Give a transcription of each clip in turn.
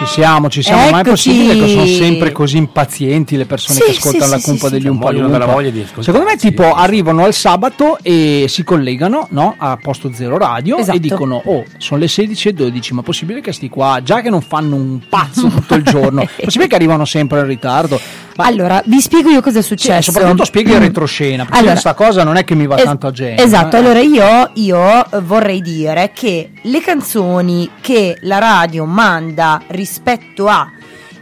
Ci siamo, ci siamo, ma è Eccoci. possibile che sono sempre così impazienti le persone Sì, che ascoltano sì, la sì, cumpa sì, degli di ascoltare, Secondo me sì. tipo arrivano al sabato e si collegano no, a Posto Zero Radio Esatto. e dicono oh sono le 16.12 ma possibile che sti qua già che non fanno un pazzo tutto il giorno possibile che arrivano sempre in ritardo Ma- Allora, vi spiego io cosa è sì, successo. soprattutto spieghi il retroscena perché Allora, questa cosa non è che mi va Es- tanto a genio Esatto, eh. allora io, io, vorrei dire che le canzoni che la radio manda rispetto a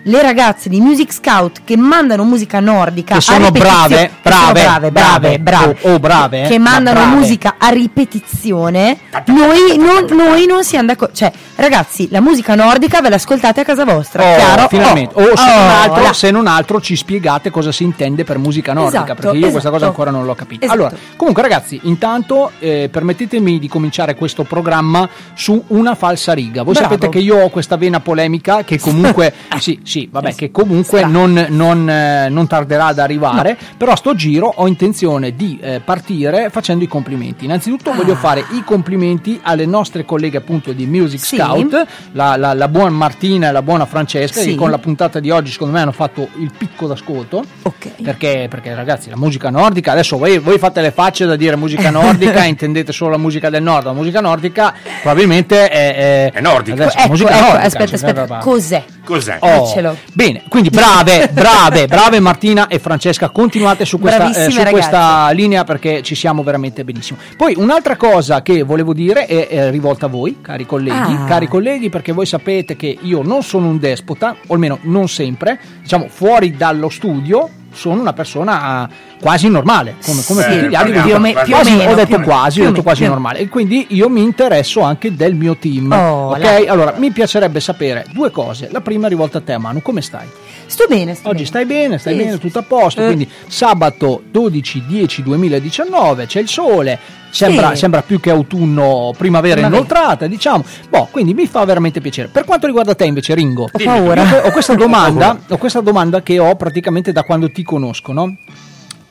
le ragazze di Music Scout che mandano musica nordica Che sono brave, brave, brave, brave, brave, brave, oh, oh, brave, eh, che ma mandano brave. musica a ripetizione, noi non, noi non siamo d'accordo. Cioè, ragazzi, la musica nordica ve l'ascoltate a casa vostra, Oh, chiaro? finalmente. Oh, o se, non oh, altro, là. se non altro ci spiegate cosa si intende per musica nordica, Esatto, perché io questa cosa esatto. ancora non l'ho capita. Esatto. Allora, comunque ragazzi, intanto eh, permettetemi di cominciare questo programma su una falsa riga. Voi Bravo. sapete che io ho questa vena polemica che comunque sì, sì, vabbè, che comunque non, non, eh, non tarderà ad arrivare, però sto giro ho intenzione di eh, partire facendo i complimenti. Innanzitutto voglio fare i complimenti alle nostre colleghe appunto di Music Sì. Scout, la, la, la buona Martina e la buona Francesca, Sì. che con la puntata di oggi secondo me hanno fatto il picco d'ascolto. Ok. Perché, perché ragazzi la musica nordica, adesso voi, voi fate le facce da dire musica nordica, intendete solo la musica del nord, la musica nordica probabilmente è, È nordica. adesso, Ecco, musica ecco, nordica, aspetta, aspetta, roba- cos'è? Cos'è? Oh, bene, quindi brave, brave, brave Martina e Francesca, continuate su questa, eh, su questa linea perché ci siamo veramente benissimo. Poi un'altra cosa che volevo dire è, è rivolta a voi, cari colleghi, Ah. cari colleghi, perché voi sapete che io non sono un despota, o almeno non sempre, diciamo fuori dallo studio sono una persona quasi normale, come, come Sì, tutti gli altri. più me- più quasi- meno, ho detto più quasi, più ho detto quasi normale. E quindi io mi interesso anche del mio team. Oh, ok? là. Allora, mi piacerebbe sapere due cose. La prima è rivolta a te, Manu, come stai? Sto bene, sto Oggi bene. stai bene, stai Sì, bene, tutto a posto. Eh. Quindi sabato 12-10-2019 c'è il sole, sembra, Sì. sembra più che autunno, primavera Primavera. inoltrata, diciamo. Boh, quindi mi fa veramente piacere. Per quanto riguarda te invece, Ringo, Ho paura. ho questa domanda, ho questa domanda che ho praticamente da quando ti conosco, no?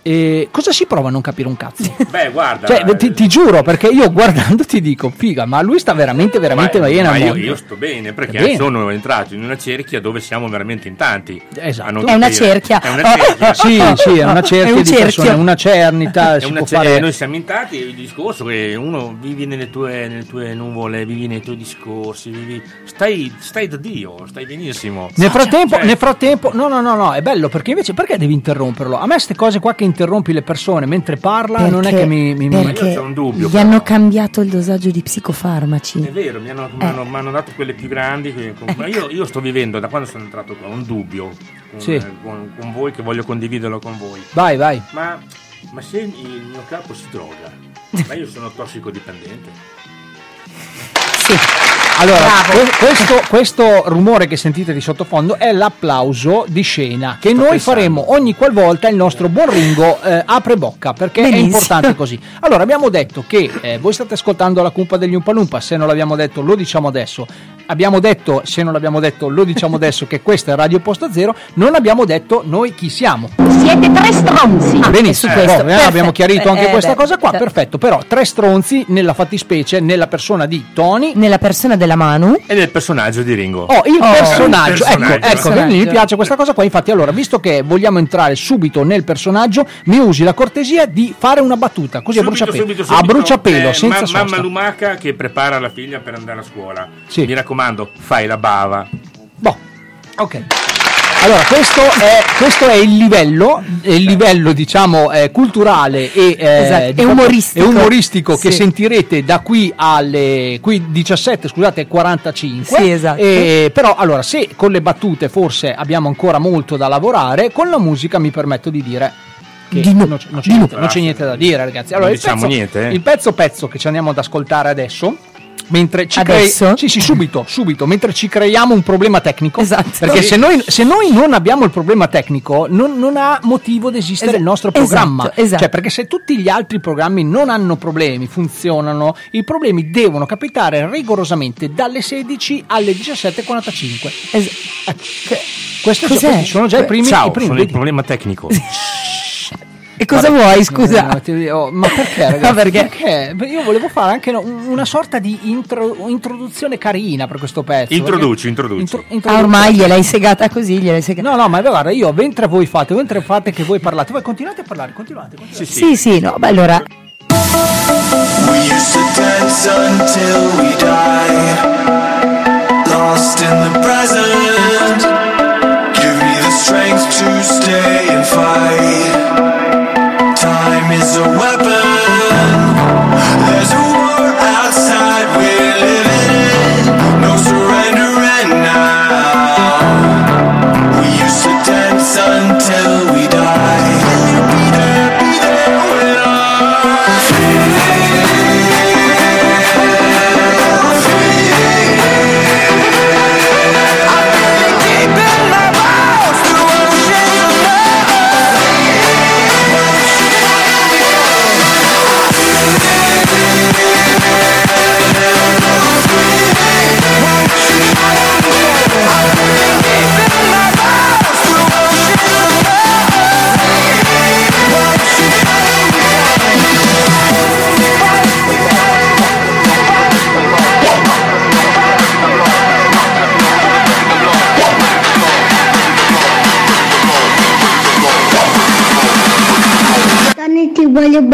E cosa si prova a non capire un cazzo? Beh, guarda. Cioè, ti, ti giuro, perché io guardando ti dico, figa, ma lui sta veramente, veramente ma, bene ma io, io sto bene perché Bene. sono entrato in una cerchia dove siamo veramente in tanti. Esatto. A non È una cerchia. È una cerchia. Sì, sì, è una cerchia È un di persone, una cernita, una cer- fare... Noi siamo in tanti, il discorso che uno vivi nelle tue, nelle tue nuvole, vivi nei tuoi discorsi, vivi... Stai, stai da Dio, stai benissimo. Nel frattempo, Cioè, nel frattempo, no, no, no, no, è bello perché invece perché devi interromperlo? A me queste cose qua che interrompi le persone mentre parla non è che mi. mi- mi- perché Io c'ho un dubbio, gli però. hanno cambiato il dosaggio di È psicofarmaci. vero, mi hanno, mi hanno- mi hanno dato quelle più grandi. que- con- ma io, io sto vivendo da quando sono entrato qua un dubbio con, Sì. eh, con- con voi che voglio condividerlo con voi. Vai, vai. Ma, ma se il mio capo si droga, ma io sono tossicodipendente. Sì. Allora, questo, questo rumore che sentite di sottofondo è l'applauso di scena che noi pensando. faremo ogni qualvolta il nostro buon Ringo eh, apre bocca perché è Benissimo. importante così. Allora, abbiamo detto che eh, voi state ascoltando la cumpa degli Umpalumpa, se non l'abbiamo detto lo diciamo adesso. Abbiamo detto, se non l'abbiamo detto lo diciamo adesso, che questa è Radio Posto Zero, non abbiamo detto noi chi siamo. Siete tre stronzi. Benissimo, su questo, boh, eh, abbiamo chiarito anche Eh, questa beh, cosa qua, cioè- perfetto, però tre stronzi nella fattispecie, nella persona di Tony. Nella persona della Manu. E del personaggio di Ringo. Oh, il Oh. personaggio, Il personaggio. ecco, ecco, Personaggio. mi piace questa cosa qua. Infatti, allora, visto che vogliamo entrare subito nel personaggio, mi usi la cortesia di fare una battuta così a Subito, bruciapelo. subito, A subito. bruciapelo, Eh, senza ma- sosta. Mamma lumaca che prepara la figlia per andare a scuola. Sì. Mi raccomando, fai la bava. Boh, ok. Allora, questo è, questo è il livello, è il livello diciamo eh, culturale e, eh, Esatto, di- e umoristico. e umoristico che Sì. sentirete da qui alle qui 17, scusate, 45. Sì, esatto. E- però, allora, se con le battute forse abbiamo ancora molto da lavorare, con la musica mi permetto di dire. Che Di no, non, c'è- non c'è niente, non c'è niente da dire, ragazzi. Allora, Non il diciamo pezzo, niente, eh. il pezzo pezzo che ci andiamo ad ascoltare adesso. Mentre ci crei- Adesso? sì, sì, subito, subito, mentre ci creiamo un problema tecnico. Esatto. Perché se noi, se noi non abbiamo il problema tecnico, non, non ha motivo di esistere Esa- il nostro esatto, programma. esatto. Cioè, perché se tutti gli altri programmi non hanno problemi, funzionano, i problemi devono capitare rigorosamente dalle 16 alle 17.45. Es- Ecco, questi sono, sono già i primi, Ciao, i primi sono il vedi? problema tecnico. E cosa vuoi, scusa? Eh, ti- oh, ma perché, ragazzi? Ma perché? Perché? Beh, Io volevo fare anche no, una sorta di intro- introduzione carina per questo pezzo. Introduci, introduci. Intro- Ah, introduci. ormai gliel'hai segata così, gliel'hai segata. No, no, ma guarda, io mentre voi fate, mentre fate che voi parlate, voi continuate a parlare, continuate, continuate. Sì, sì. Sì, sì, no, beh, allora. We used to dance until we die. Lost in the present. Give me the strength to stay and fight. a weapon.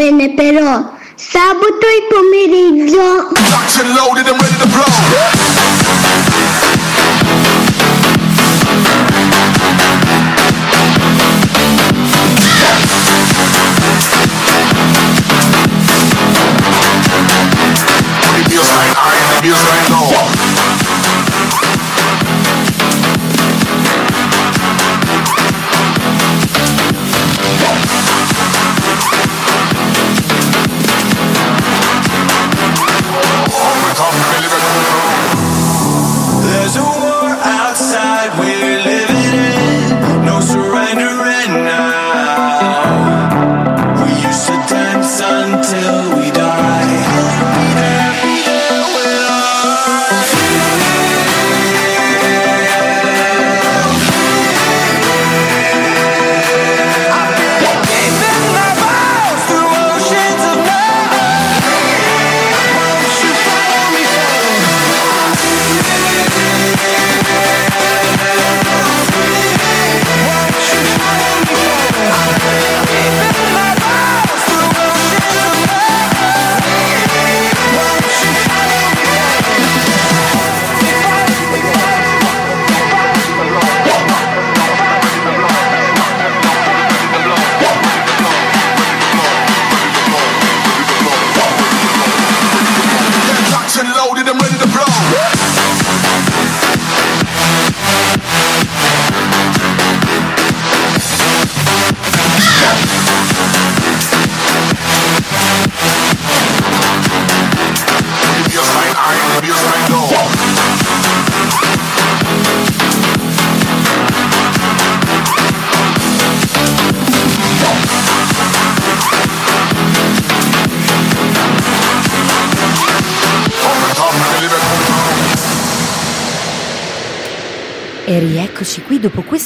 Bene però sabato e pomeriggio. Locked and loaded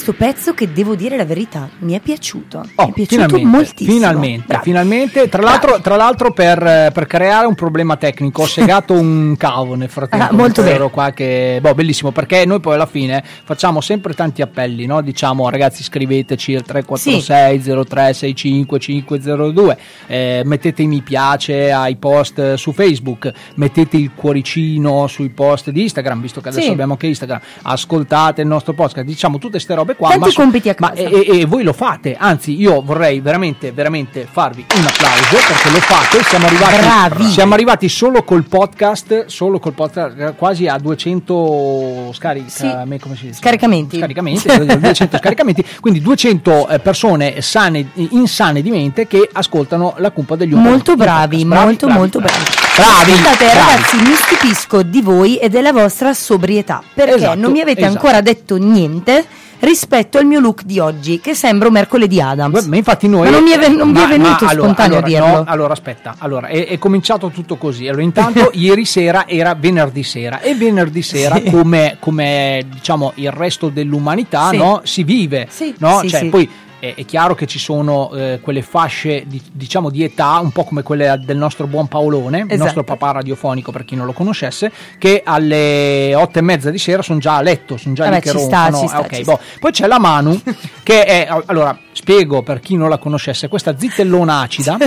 questo pezzo che devo dire la verità, mi è piaciuto. mi Oh, è piaciuto finalmente, moltissimo. finalmente, finalmente. Tra l'altro, tra l'altro per, eh, per creare un problema tecnico ho segato un cavo nel frattempo. Ah, molto mentre bene. ero qua che, boh, bellissimo perché noi poi alla fine facciamo sempre tanti appelli, no? Diciamo ragazzi scriveteci al 346 0365 502, eh, mettete mi piace ai post su Facebook, mettete il cuoricino sui post di Instagram, visto che adesso Sì. abbiamo anche Instagram, ascoltate il nostro podcast, diciamo tutte ste robe qua, Tanti ma, compiti a casa. e, e- e voi lo fate, anzi io vorrei veramente, veramente farvi un applauso perché lo fate, siamo arrivati, Bravi. siamo arrivati solo col podcast, solo col podcast quasi a 200 scarica, Sì. me-? Scaricamenti. Scaricamenti, 200 scaricamenti, quindi 200 eh, persone sane, insane di mente che ascoltano la cumpa degli Umpa Molto bravi, Bravi, molto bravi, molto bravi. Bravi, Ascoltate ragazzi, mi stupisco di voi e della vostra sobrietà, perché Esatto, non mi avete esatto. ancora detto niente rispetto al mio look di oggi, che sembra un mercoledì Adams. Ma infatti noi Ma non mi è, ven- non vi è Ma- venuto ma allora- spontaneo allora, dirlo. no, allora aspetta, allora è, è cominciato tutto così. Allora, intanto ieri sera era venerdì sera e venerdì sera, Sì. come, come, diciamo il resto dell'umanità, Sì. no? si vive. Sì, no? sì, Cioè, poi è, è chiaro che ci sono eh, quelle fasce di, diciamo di età, un po' come quelle del nostro buon Paolone, il Esatto. nostro papà radiofonico per chi non lo conoscesse, che alle otto e mezza di sera sono già a letto, sono già Vabbè, lì che ci sta, Eh, ok, ci boh. Poi c'è la Manu, che è, allora, spiego per chi non la conoscesse, questa zitellona acida.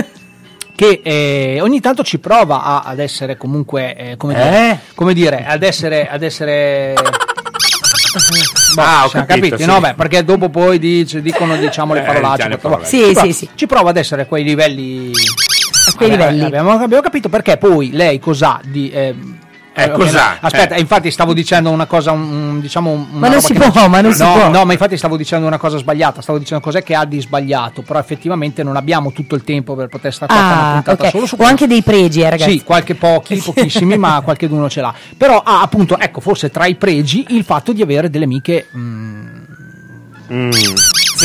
Che eh, ogni tanto ci prova a- ad essere comunque, eh, come, dire, Eh? come dire, ad essere, ad essere Ah, ho siamo capito, capiti, sì. no? Beh, perché dopo poi dice- dicono diciamo le Eh, parolacce. perché, parolacce. boh, Sì, ci prova- sì, sì. Ci prova ad essere a quei livelli. A quei Vabbè, livelli. Abbiamo, abbiamo capito perché poi lei cos'ha di. eh, Eh, cos'ha? no, Aspetta, Eh. infatti stavo dicendo una cosa, un- diciamo. una Ma non roba si che può, ma non si no, può. No, ma infatti stavo dicendo una cosa sbagliata. Stavo dicendo cos'è che ha di sbagliato. Però effettivamente non abbiamo tutto il tempo per poter stare qua una Ah, puntata ok. solo su Ho anche dei pregi, eh, ragazzi. sì, qualche pochi, pochissimi, ma qualche uno ce l'ha. Però ha appunto, ecco, forse tra i pregi il fatto di avere delle amiche. mm, Mm,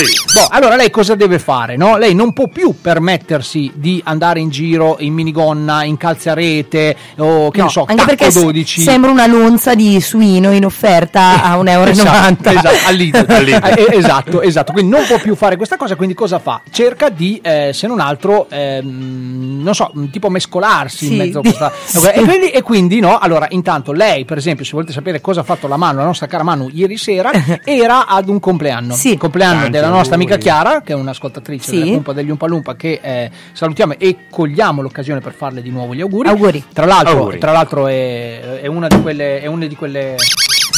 sì. Boh, allora lei cosa deve fare? No? Lei non può più permettersi di andare in giro in minigonna, in calzarete o che No, ne so, anche perché se- 12. sembra una lonza di suino in offerta a 1,90 euro. Esatto, esatto, al Lidl. Al Lidl. Eh, esatto, esatto. Quindi non può più fare questa cosa. Quindi cosa fa? Cerca di, eh, se non altro, ehm, non so, tipo mescolarsi Sì, in mezzo a questa. sì. E, quindi, e quindi, no? Allora, intanto lei, per esempio, se volete sapere cosa ha fatto la Manu, la nostra cara Manu, ieri sera, era ad un compleanno. Sì. Il compleanno della nostra amica. Chiara, che è un'ascoltatrice Sì. della Cumpa degli Umpalumpa, che eh, salutiamo e cogliamo l'occasione per farle di nuovo gli auguri. Auguri. Tra l'altro, Auguri. tra l'altro è, è una di quelle. È una di quelle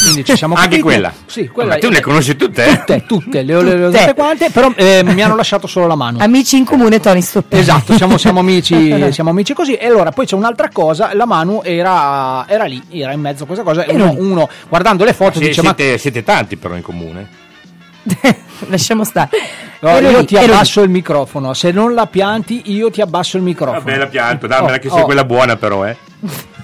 quindi ci siamo Anche capiti. quella. Sì, quella Ma tu le conosci tutte? eh? Tutte, tutte, le ho, le ho Tutte. quante, però eh, mi hanno lasciato solo la mano. Amici in comune, Tony Stoppelli. Esatto, siamo, siamo amici, siamo amici così. E allora poi c'è un'altra cosa: la Manu era, era lì, era in mezzo a questa cosa. E uno, uno, guardando le foto Sie- dice: Ma siete, siete tanti però in comune. Lasciamo stare. no, Ero io lì, ti ero lì. abbasso il microfono. Se non la pianti, io ti abbasso il microfono. Vabbè, la pianto, dammela Oh, che sia oh. quella buona però, eh.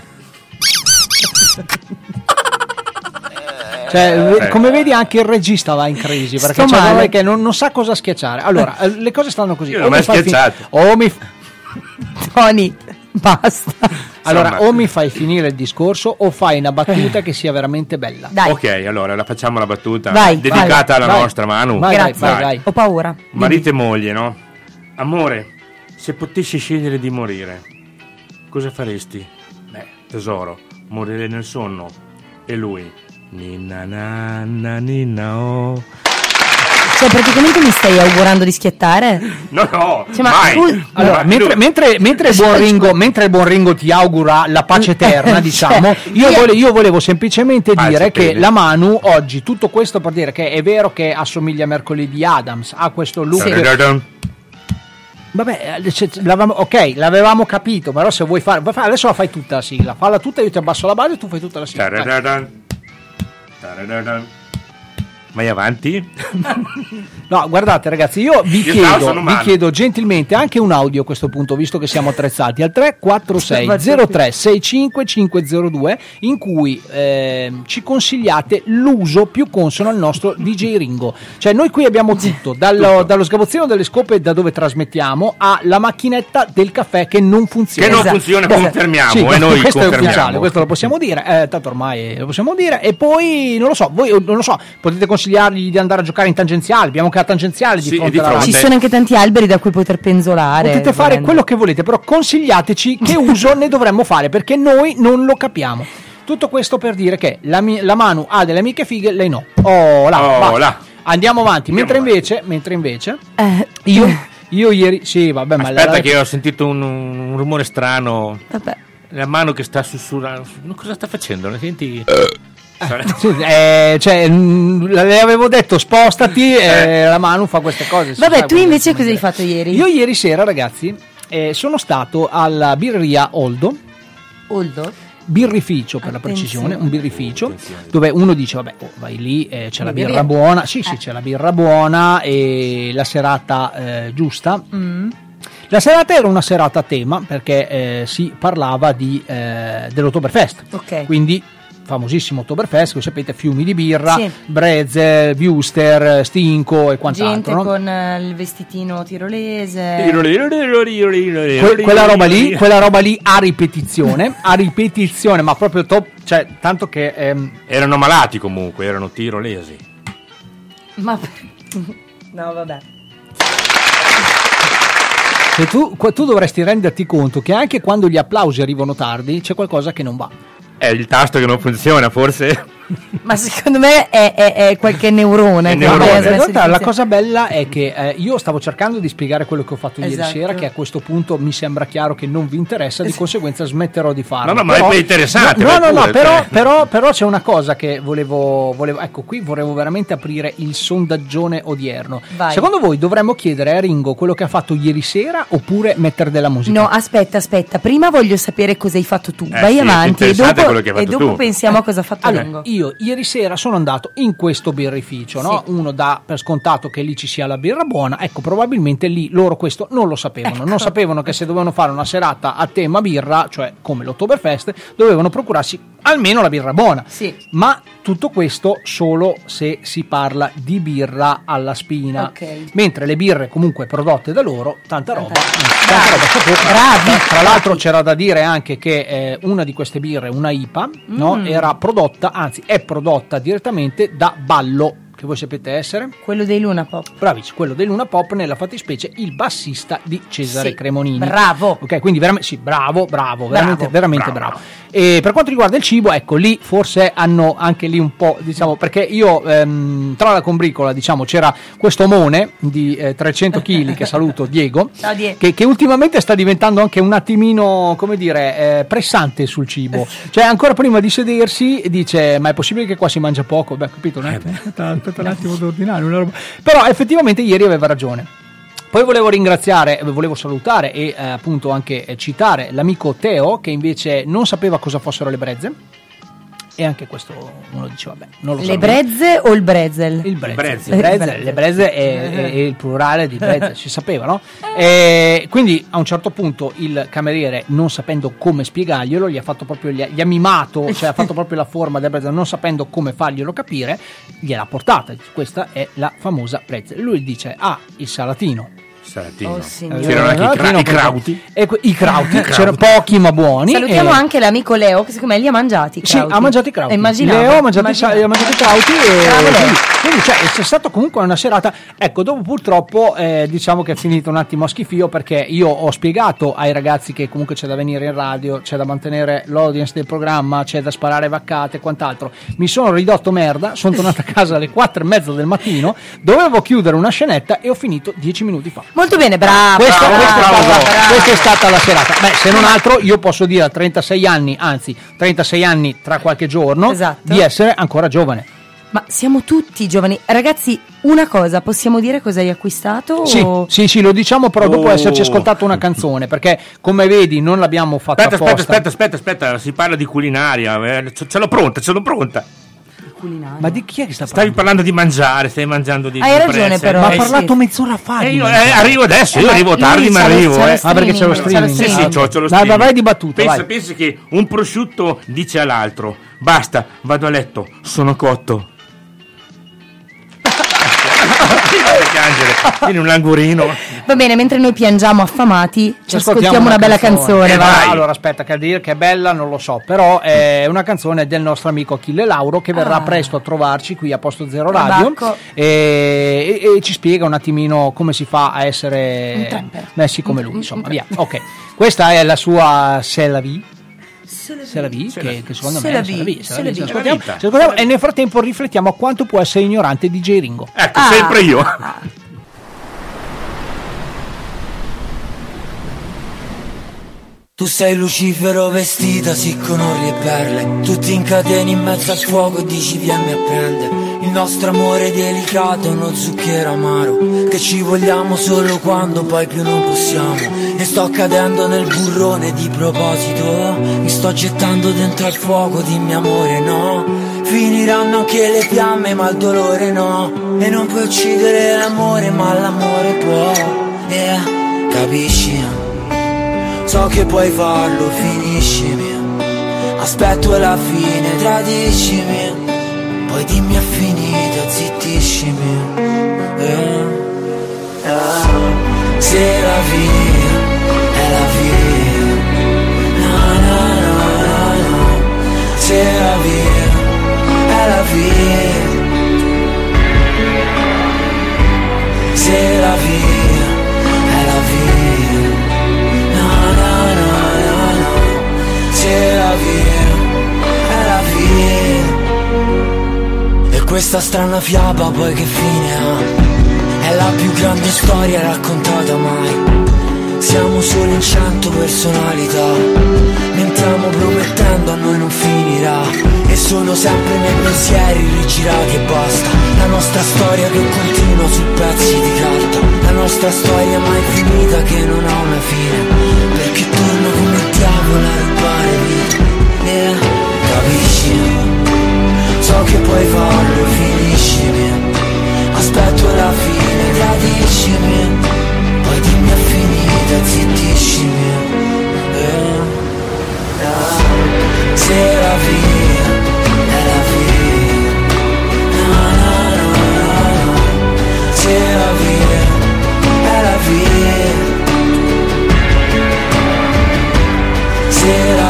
Cioè, Eh. come vedi, anche il regista va in crisi perché c'è male. che non, non sa cosa schiacciare. Allora, eh, le cose stanno così. Io non ho mai schiacciato. o mi, Tony, basta. allora, Insomma. o mi fai finire il discorso o fai una battuta che sia veramente bella. Dai, Ok, allora la facciamo la battuta Vai, dedicata vai, alla vai. nostra Manu. Vai, grazie. vai, vai. Ho paura. Marito e moglie, no? Amore, se potessi scegliere di morire, cosa faresti? Beh, tesoro, morire nel sonno. E lui? Ninna nanna ninna oh. Cioè, praticamente mi stai augurando di schiattare? No, no, Cioè, ma mai. tu- Allora, Ma mentre, mentre- mentre il buon Ringo, mentre il buon Ringo ti augura la pace eterna, diciamo, Cioè, io, io- vole- io volevo semplicemente Alza dire che piedi. la Manu oggi, tutto questo per dire che è vero che assomiglia a mercoledì Adams, ha questo look. Tadadadam. Vabbè, eh, l'avevamo- ok, l'avevamo capito, però se vuoi fare, vuoi fare- adesso la fai tutta la sigla, falla tutta, io ti abbasso la base e tu fai tutta la sigla. Vai. Avanti. No, guardate ragazzi, io vi, chiedo, vi chiedo gentilmente anche un audio a questo punto, visto che siamo attrezzati, al 346 03 65 502 in cui ehm, ci consigliate l'uso più consono al nostro DJ Ringo. Cioè noi qui abbiamo tutto, dallo, dallo sgabuzzino delle scope da dove trasmettiamo alla macchinetta del caffè che non funziona. Che non funziona, Esatto. confermiamo. Sì, e noi questo è confermiamo. ufficiale, questo lo possiamo dire, eh, tanto ormai lo possiamo dire. E poi non lo so, voi non lo so, potete consigliargli di andare a giocare in tangenziale. Abbiamo anche la tangenziale di Sì, fronte di alla fronte. Ci sono anche tanti alberi da cui poter penzolare. Potete fare volendo. quello che volete, però consigliateci che uso ne dovremmo fare perché noi non lo capiamo. Tutto questo per dire che la, mi- la Manu ha delle amiche fighe, lei no. Oh, là, Oh, là. Andiamo avanti. Andiamo mentre, avanti. Invece, mentre invece, Eh, io, io ieri, sì, vabbè, ma Aspetta la- che ho sentito un, un rumore strano. Vabbè. La mano che sta sussurrando. Cosa sta facendo? Ne senti? Eh, Sì, eh, cioè, mh, le avevo detto spostati e la Manu fa queste cose. Vabbè, tu invece cosa hai fatto ieri? Io ieri sera, ragazzi, eh, sono stato alla birreria Oldo. Oldo? birrificio per la Attenzione. precisione, un birrificio dove uno dice vabbè oh, vai lì eh, c'è la birra buona, sì sì Eh. c'è la birra buona e la serata eh, giusta. Mm. La serata era una serata a tema perché eh, si parlava di, eh, dell'Oktoberfest, Ok. quindi famosissimo Oktoberfest, come sapete fiumi di birra, Sì. Breze, Wuster, Stinco e Gente quant'altro. no? con eh, il vestitino tirolese. Que- quella roba lì, quella roba lì a ripetizione, a ripetizione, ma proprio top, cioè tanto che ehm, Erano malati comunque, erano tirolesi. Ma No, vabbè. tu, tu dovresti renderti conto che anche quando gli applausi arrivano tardi c'è qualcosa che non va. È il tasto che non funziona, forse? Ma secondo me è, è- è qualche neurone. È che neurone. In realtà la cosa bella è che eh, io stavo cercando di spiegare quello che ho fatto ieri Esatto. sera, che a questo punto mi sembra chiaro che non vi interessa, di conseguenza smetterò di farlo. No, no, ma Però- è interessante, No, no, no, pure, però, cioè. però, però c'è una cosa che volevo, volevo. Ecco, qui volevo veramente aprire il sondaggione odierno. Vai. Secondo voi dovremmo chiedere a Ringo quello che ha fatto ieri sera oppure mettere della musica? No, aspetta, aspetta. Prima voglio sapere cosa hai fatto tu. Eh Vai sì, avanti e dopo, e dopo pensiamo a cosa ha fatto Allora, Ringo. io ieri sera sono andato in questo birrificio, no? Sì. Uno dà per scontato che lì ci sia la birra buona, ecco, probabilmente lì loro questo non lo sapevano. Ecco. Non sapevano che se dovevano fare una serata a tema birra, cioè come l'Oktoberfest, dovevano procurarsi almeno la birra buona. Sì. Ma tutto questo solo se si parla di birra alla spina. Ok. Mentre le birre comunque prodotte da loro, tanta roba. Bravi. Tanta roba. Bravi. Tra l'altro c'era da dire anche che eh, una di queste birre, una IPA, no, Mm. era prodotta, anzi è prodotta direttamente da Ballo, che voi sapete essere. Quello dei Luna Pop. Bravici, quello dei Luna Pop, nella fattispecie il bassista di Cesare Sì, Cremonini. bravo. Ok, quindi veramente, sì, bravo, bravo, veramente, Bravo. veramente bravo. E per quanto riguarda il cibo, ecco, lì forse hanno anche lì un po', diciamo, perché io ehm, tra la combricola, diciamo, c'era questo omone di eh, 300 kg, che saluto, Diego, Ciao, Die. che, che ultimamente sta diventando anche un attimino, come dire, eh, pressante sul cibo. Cioè, ancora prima di sedersi dice: Ma è possibile che qua si mangia poco? Beh, capito? No? Aspetta, aspetta un attimo di ordinare una roba. Però effettivamente ieri aveva ragione. Poi volevo ringraziare, volevo salutare e eh, appunto anche eh, citare l'amico Teo che invece non sapeva cosa fossero le brezze. E anche questo uno dice, vabbè, non lo so. Le brezze o il brezel? Il brezze, brezze. le brezze, le brezze è, è- è il plurale di brezze, si sapeva, no? E quindi a un certo punto il cameriere, non sapendo come spiegarglielo, gli ha fatto proprio, gli ha, gli ha mimato, cioè ha fatto proprio la forma del brezze, non sapendo come farglielo capire, gliel'ha portata. Questa è la famosa brezze. Lui dice, ah, il salatino. Salatino. Oh. C'erano anche i, cra- i crauti. E que- I crauti, c'erano pochi ma buoni. Salutiamo e- anche l'amico Leo, che secondo me li ha mangiati. i Sì, ha mangiato i crauti. Immaginavo. Leo ha mangiato, i sa- immaginavo. ha mangiato i crauti e quindi, quindi, cioè, c'è stata comunque una serata. Ecco, dopo purtroppo eh, diciamo che è finito un attimo a schifio perché io ho spiegato ai ragazzi che comunque c'è da venire in radio, c'è da mantenere l'audience del programma, c'è da sparare vaccate e quant'altro. Mi sono ridotto merda, sono tornato a casa alle 4 e mezza del mattino, dovevo chiudere una scenetta e ho finito 10 minuti fa. Molto bene, bravo. Questa, bravo, questa è bravo, stata, bravo. questa è stata la serata. Beh, se non altro, io posso dire a 36 anni, anzi 36 anni tra qualche giorno, Esatto. di essere ancora giovane. Ma siamo tutti giovani. Ragazzi, una cosa, possiamo dire cosa hai acquistato? Sì, o- sì, sì, lo diciamo però dopo Oh. esserci ascoltato una canzone, perché come vedi non l'abbiamo fatta Aspetta, aspetta, apposta. aspetta, aspetta, aspetta, si parla di culinaria. eh, ce l'ho pronta, ce l'ho pronta. Culinario. Ma di chi è che sta Stavi parlando? parlando di mangiare, stai mangiando di Hai ragione, però. Ma ha Eh, parlato sì. mezz'ora fa. Eh, di io, mangiare. eh, arrivo adesso, io Eh, arrivo tardi, ma arrivo. eh. Ah, perché c'è lo streaming. Sì, sì, c'ho, c'ho lo Vai, streaming. vai di battuta, Pensa, vai. pensa che un prosciutto dice all'altro: Basta, vado a letto, sono cotto. Piangere, vieni un langurino. Va bene, mentre noi piangiamo affamati, ci ascoltiamo, ascoltiamo una, bella canzone. Eh, va. vai. Allora, aspetta, che a dire che è bella non lo so, però è una canzone del nostro amico Achille Lauro che verrà Ah. presto a trovarci qui a Posto Zero Radio e, e- e ci spiega un attimino come si fa a essere messi come lui, insomma, via. Ok, questa è la sua C'est la vie. C'est la vie, che, che secondo me vie. Ci ascoltiamo- ascoltiamo e nel frattempo riflettiamo a quanto può essere ignorante DJ Ringo. Ecco, Ah. sempre io. Tu sei Lucifero vestita sì con ori e perle. Tutti in catene in mezzo al fuoco e dici vieni a prendere Il nostro amore delicato è uno zucchero amaro Che ci vogliamo solo quando poi più non possiamo. E sto cadendo nel burrone di proposito. Mi sto gettando dentro al fuoco dimmi amore no? Finiranno anche le fiamme ma il dolore no. E non puoi uccidere l'amore ma l'amore può. Yeah, capisci? So che puoi farlo, finiscimi Aspetto la fine, tradiscimi Poi dimmi è finita, zittiscimi eh, eh. Se la via è la via Na, na, na. Se la via è la via questa strana fiaba poi che fine ha? È la più grande storia raccontata mai. Siamo solo in cento personalità. Mentiamo promettendo a noi non finirà. E sono sempre i miei pensieri rigirati e basta. La nostra storia che continua su pezzi di carta. La nostra storia mai finita che non ha una fine. Perché torno come diavolo a rubare vita. Yeah, capisci? So che puoi farlo, finiscimi Aspetto la fine, tradiscimi poi dimmi è finita, zittiscimi eh, ah. Se la via è la via na, na, na, na. Se la via è la via Se la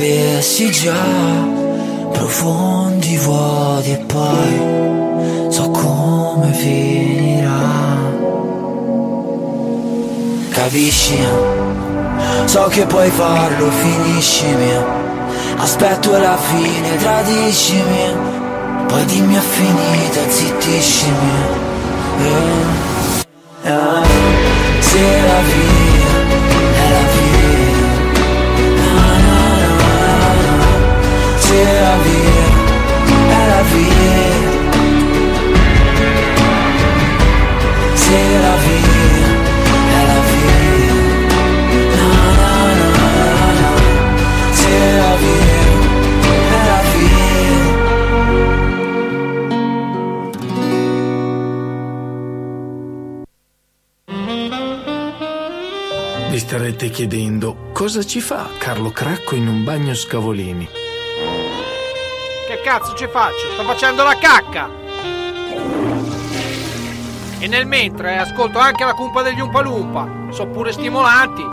sapessi già Profondi vuoti e poi So come finirà Capisci? So che puoi farlo, finiscimi Aspetto la fine, tradiscimi Poi dimmi è finita, zittiscimi Eh. Ah, Se la via via è via via è via Vi starete chiedendo cosa ci fa Carlo Cracco in un bagno scavolini. Cazzo ci faccio? Sto facendo la cacca! E nel mentre ascolto anche la cumpa degli Umpalumpa. Sono pure stimolanti.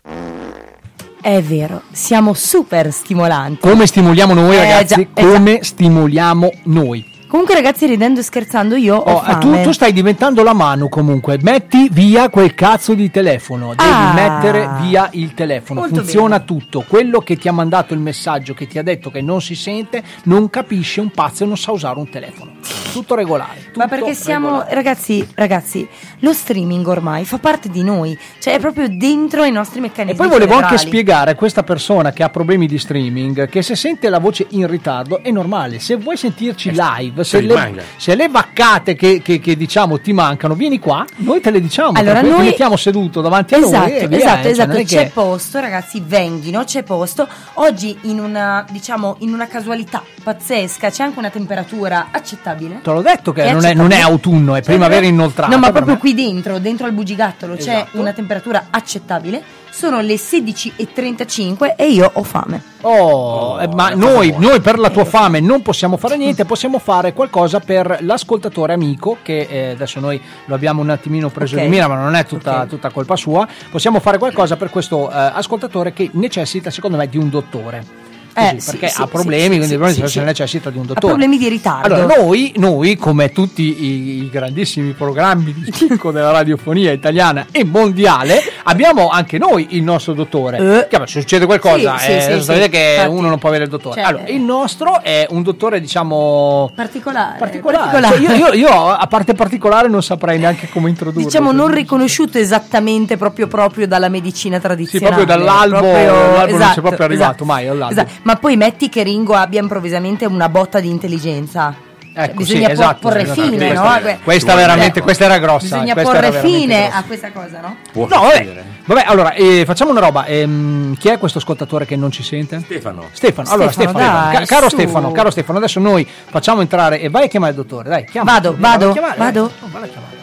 È vero, siamo super stimolanti. Come stimoliamo noi, Eh, ragazzi? già, eh, come stimoliamo noi? Comunque, ragazzi, ridendo e scherzando, io ho Oh, eh, tu, fame. tu stai diventando la mano comunque. Metti via quel cazzo di telefono. Devi Ah. mettere via il telefono. Molto Funziona tutto. Quello che ti ha mandato il messaggio, che ti ha detto che non si sente, non capisce un pazzo e non sa usare un telefono. Tutto regolare. Ma tutto perché siamo, regolare. ragazzi, ragazzi, lo streaming ormai fa parte di noi, cioè è proprio dentro i nostri meccanismi. E poi volevo anche cerebrali. spiegare a questa persona che ha problemi di streaming che se sente la voce in ritardo è normale. Se vuoi sentirci live, se le, se le vaccate che, che- che, diciamo ti mancano, vieni qua, noi te le diciamo. Allora, noi- ti mettiamo seduto davanti a Esatto, noi. e via, esatto, eh, cioè, esatto, c'è che- posto, ragazzi, venghino, c'è posto. Oggi in una, diciamo, in una casualità pazzesca, c'è anche una temperatura accettabile. Te l'ho detto che È non è, non è autunno, è Cioè, primavera inoltrata. No, ma proprio me. qui dentro, dentro al bugigattolo, c'è Esatto. una temperatura accettabile. Sono le 16.35 e io ho fame. Oh, eh, ma noi, noi per la tua fame non possiamo fare niente, possiamo fare qualcosa per l'ascoltatore amico che eh, adesso noi lo abbiamo un attimino preso Ok. di mira, ma non è tutta, Ok. tutta colpa sua. Possiamo fare qualcosa per questo eh, ascoltatore che necessita, secondo me, di un dottore. Eh, così, sì, perché sì, ha sì, problemi, sì, quindi sì, probabilmente sì, sì. necessita di un Ha dottore. problemi di ritardo. Allora, noi, noi, come tutti i, i grandissimi programmi di spicco della radiofonia italiana e mondiale, abbiamo anche noi il nostro dottore. Eh. Che, se succede qualcosa, Sì, sì, eh, sì, sì. sapete che Infatti. uno non può avere il dottore. Cioè, allora, il nostro è un dottore, diciamo. particolare. Particolare, Cioè, io, io- io, a parte particolare non saprei neanche come introdurlo. Diciamo non riconosciuto esattamente proprio proprio dalla medicina tradizionale. proprio dall'albo- Proprio- dall'albo non si è proprio arrivato mai all'albo. esatto. Ma poi metti che Ringo abbia improvvisamente una botta di intelligenza. Cioè, Ecco, bisogna sì, por- esatto, porre esatto. fine, Questa no? era- Que- questa veramente- Eh, questa era grossa, Bisogna questa porre fine grossa. a questa cosa, no? Può No, vabbè, vabbè, allora eh, facciamo una roba. ehm, chi è questo ascoltatore che non ci sente? Stefano. Stefano, allora Stefano, Stefano, dai, ca- caro su. Stefano, caro Stefano, adesso noi facciamo entrare e vai a chiamare il dottore, dai, chiama. Vado, vado, chiamare, vado. dai. Oh, valla a chiamare.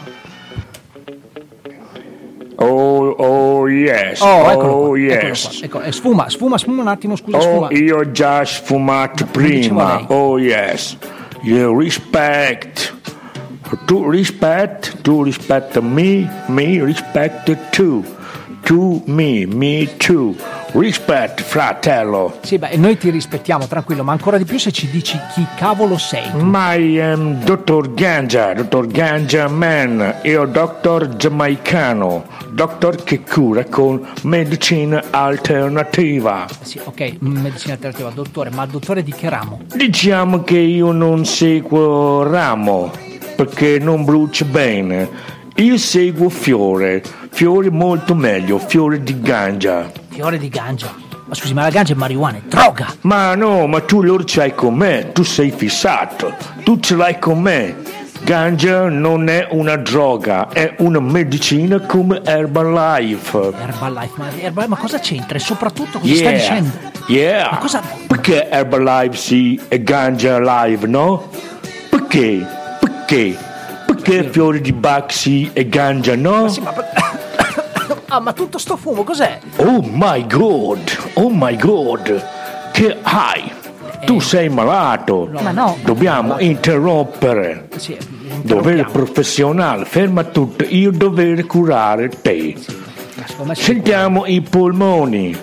Oh, oh yes, Oh, eccolo oh qua, eccolo yes. qua. Ecco, eh, sfuma, sfuma, sfuma un attimo, scusa, Oh, sfuma. io ho già sfumato prima. Oh yes. You respect. Tu rispett, tu rispetta me, me rispetta tu. Tu me, me tu. Rispetto, fratello. Sì, beh, noi ti rispettiamo, tranquillo, ma ancora di più se ci dici chi cavolo sei. My um, dottor Ganja, dottor Ganja Man, io dottor giamaicano, dottor che cura con medicina alternativa. Sì, ok, medicina alternativa, dottore, ma dottore di che ramo? Diciamo che io non seguo ramo perché non brucia bene. Io seguo fiore, fiore molto meglio, fiore di ganja. Fiore di ganja. Ma scusi, ma la ganja è marijuana, è droga! Ma no, ma tu lo c'hai con me, tu sei fissato, tu ce l'hai con me. Ganja non è una droga, è una medicina come Herbalife. Herbalife, ma, Herbalife, ma cosa c'entra? E soprattutto cosa Yeah, dicendo? yeah. Ma cosa- Perché Herbalife sì e Ganja Live no? Perché? Perché? Perché fiori di sì e Ganja no? Sì, ma... ah, ma tutto sto fumo cos'è? Oh my god, oh my god, che hai? Tu sei malato. Ma no. Dobbiamo interrompere. Sì, Dovere professionale, ferma tutto, io dovere curare te. Sì. Sentiamo i polmoni.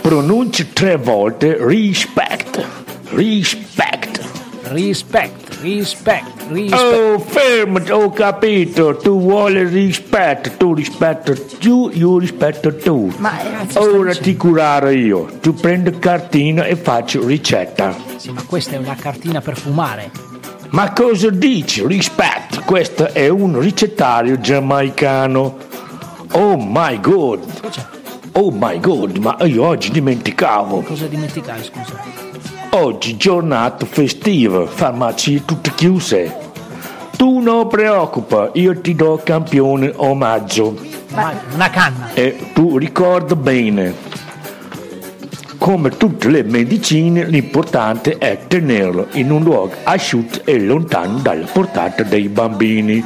Pronuncia tre volte respect. Respect. Rispetto, rispetto, rispetto. Oh, fermati, ho capito. Tu vuoi rispetto, tu rispetto tu, io rispetto tu. Ma eh, Ora ti curare io. Tu prendi cartina e faccio ricetta. Sì, ma questa è una cartina per fumare. Ma cosa dici? Rispetto. Questo è un ricettario giamaicano. Oh my god. Oh my god, ma io oggi dimenticavo. Cosa dimenticai, scusa? Oggi giornata festiva, farmacie tutte chiuse. Tu non preoccupa, io ti do campione omaggio. Ma una canna. E tu ricorda bene, come tutte le medicine, l'importante è tenerlo in un luogo asciutto e lontano dalla portata dei bambini.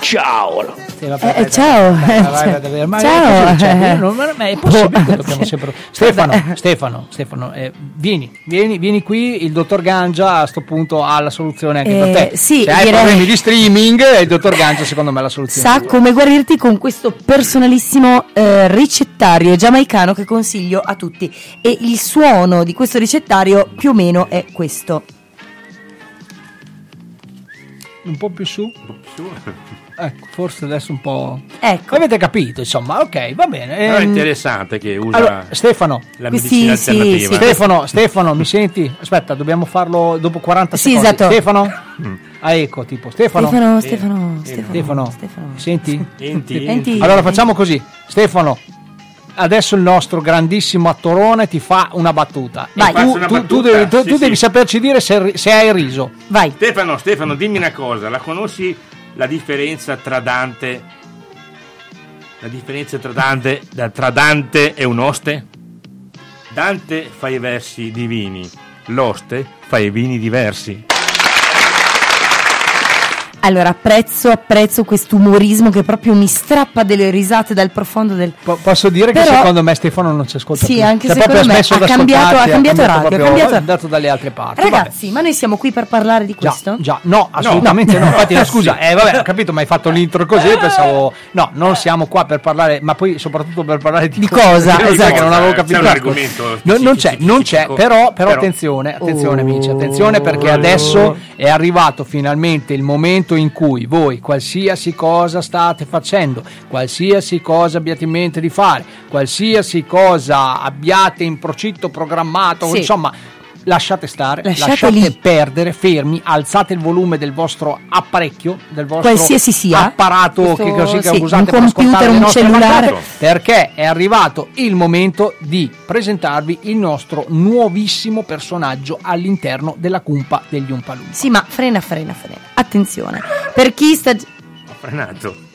Ciao! Vabbè, Eh, dai, ciao. dai, vai, ma Ciao. non- ma- è possibile che dobbiamo sempre... Stefano, Stefano, Stefano, eh, vieni, vieni, vieni qui, il dottor Gangia a sto punto ha la soluzione anche Eh, per te. sì, Se hai direi- problemi di streaming, il dottor Gangia secondo me è la soluzione. Sa come guarirti con questo personalissimo eh, ricettario giamaicano che consiglio a tutti. E il suono di questo ricettario più o meno è questo. Un po' più su? Ecco, forse adesso un po'... Ecco. Avete capito, insomma, ok, va bene. Però è ehm, interessante che usa allora, Stefano, la medicina sì, alternativa. sì. Stefano, Stefano, mi senti? Aspetta, dobbiamo farlo dopo 40 Sì, secondi. esatto. Stefano? Ah, ecco, tipo, Stefano. Stefano, Stefano, Stefano, Stefano, senti? Enti, Enti. Allora facciamo così, Stefano. Adesso il nostro grandissimo attorone ti fa una battuta. Vai. Tu, una tu- tu battuta? devi, tu- Sì, tu sì. devi saperci dire se, se hai riso. Vai. Stefano, Stefano, dimmi una cosa, la conosci la differenza tra Dante? La differenza tra Dante, da- tra Dante e un oste? Dante fa i versi divini, l'oste fa i vini diversi. Allora, apprezzo, apprezzo questo umorismo che proprio mi strappa delle risate dal profondo del... Po- posso dire che Però- secondo me Stefano non ci ascolta Sì, più. anche Cioè, secondo proprio me ha cambiato- ha cambiato radio, ha cambiato- è andato dalle altre parti. Ragazzi, ma noi siamo qui per parlare di questo? Già, no, assolutamente no. Infatti, no, scusa, eh, vabbè, ho capito, ma hai fatto l'intro così. Pensavo, no, non siamo qua per parlare, ma poi soprattutto per parlare di, Di cosa? Perché Esatto. che non avevo C'è capito. un Ecco. argomento No, non c'è, non c'è, però, però, però- attenzione, attenzione, amici, Oh. attenzione perché adesso è arrivato finalmente il momento in cui voi, qualsiasi cosa state facendo, qualsiasi cosa abbiate in mente di fare, qualsiasi cosa abbiate in procinto programmato, Sì. insomma. Lasciate stare, Lasciate lasciate, lì. perdere, fermi, alzate il volume del vostro apparecchio, del vostro Qualsiasi sia. apparato Questo- che così che sì, usate un per ascoltare computer, le un nostre cellulare. puntate, perché è arrivato il momento di presentarvi il nostro nuovissimo personaggio all'interno della cumpa degli Umpalumpa. Sì, ma frena, frena, frena. Attenzione. Per chi sta... Ho frenato.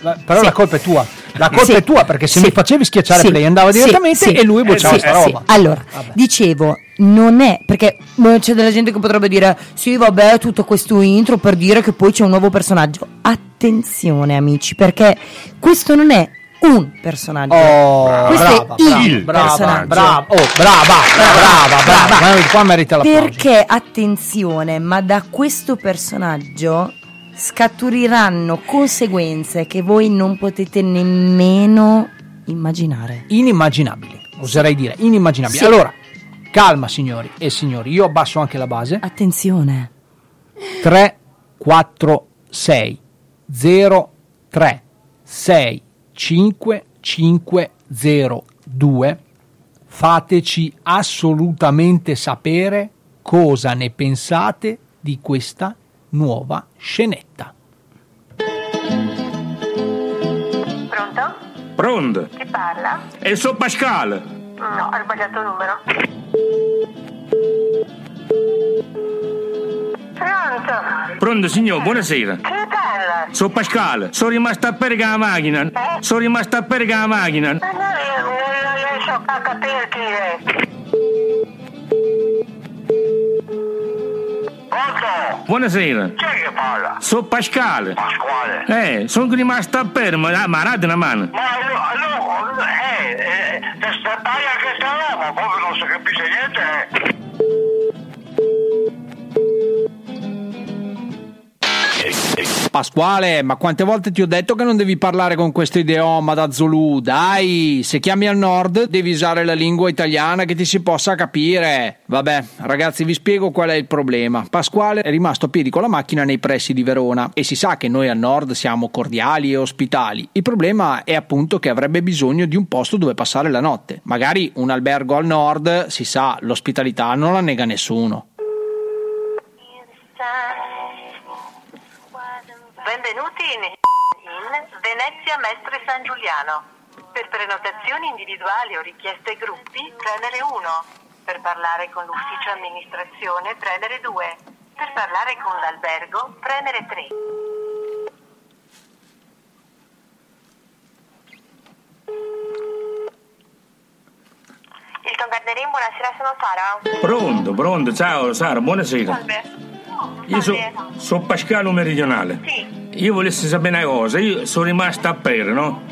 La- Però Sì. la colpa è tua, la colpa Sì. è tua perché se Sì. mi facevi schiacciare Sì. play andava direttamente e lui sta sì. roba. Allora, Vabbè. dicevo, non è perché eh, c'è della gente che potrebbe dire sì, vabbè, tutto questo intro per dire che poi c'è un nuovo personaggio. Attenzione, amici, perché questo non è un personaggio. Oh, questo brava, è il brava, personaggio. brava, oh, brava, brava, brava, Brava. Qua merita l'applauso. Perché attenzione, ma da questo personaggio scaturiranno conseguenze che voi non potete nemmeno immaginare. Inimmaginabile, oserei dire, inimmaginabile. Sì. Allora, calma signori e signori, io abbasso anche la base. Attenzione. 3 4 6 0 3 6 5 5 0 2 fateci assolutamente sapere cosa ne pensate di questa nuova scenetta. Pronto? Pronto? Chi parla? E so Pascal. No, hai sbagliato numero. Pronto? Pronto signor, buonasera. Chi parla? Sono Pascal, sono rimasto a perga la macchina. Sono rimasto a perga la macchina. Ma no, io non non riesco a capire chi è. Pronto? Buonasera. Chi è che parla? Sono Pascal. Pasquale. Eh, sono rimasto a perga, ma ma date una mano. Ma allora, eh, eh, questa taglia che sta roba, proprio non si capisce niente. eh. Pasquale, ma quante volte ti ho detto che non devi parlare con questo idioma da Zulu? Dai, se chiami al nord devi usare la lingua italiana che ti si possa capire. Vabbè, ragazzi, vi spiego qual è il problema. Pasquale è rimasto a piedi con la macchina nei pressi di Verona e si sa che noi al nord siamo cordiali e ospitali. Il problema è appunto che avrebbe bisogno di un posto dove passare la notte. Magari un albergo al nord, si sa, l'ospitalità non la nega nessuno. Benvenuti in, in Venezia Mestre San Giuliano. Per prenotazioni individuali o richieste gruppi, premere 1. Per parlare con l'ufficio amministrazione, premere 2. Per parlare con l'albergo, premere 3. Hilton Garderin, buonasera, sono Sara. Pronto, pronto, ciao Sara, buonasera. Salve. Io sono Pascalo Meridionale. Sì. Io volessi sapere una cosa, io sono rimasto a perra, no?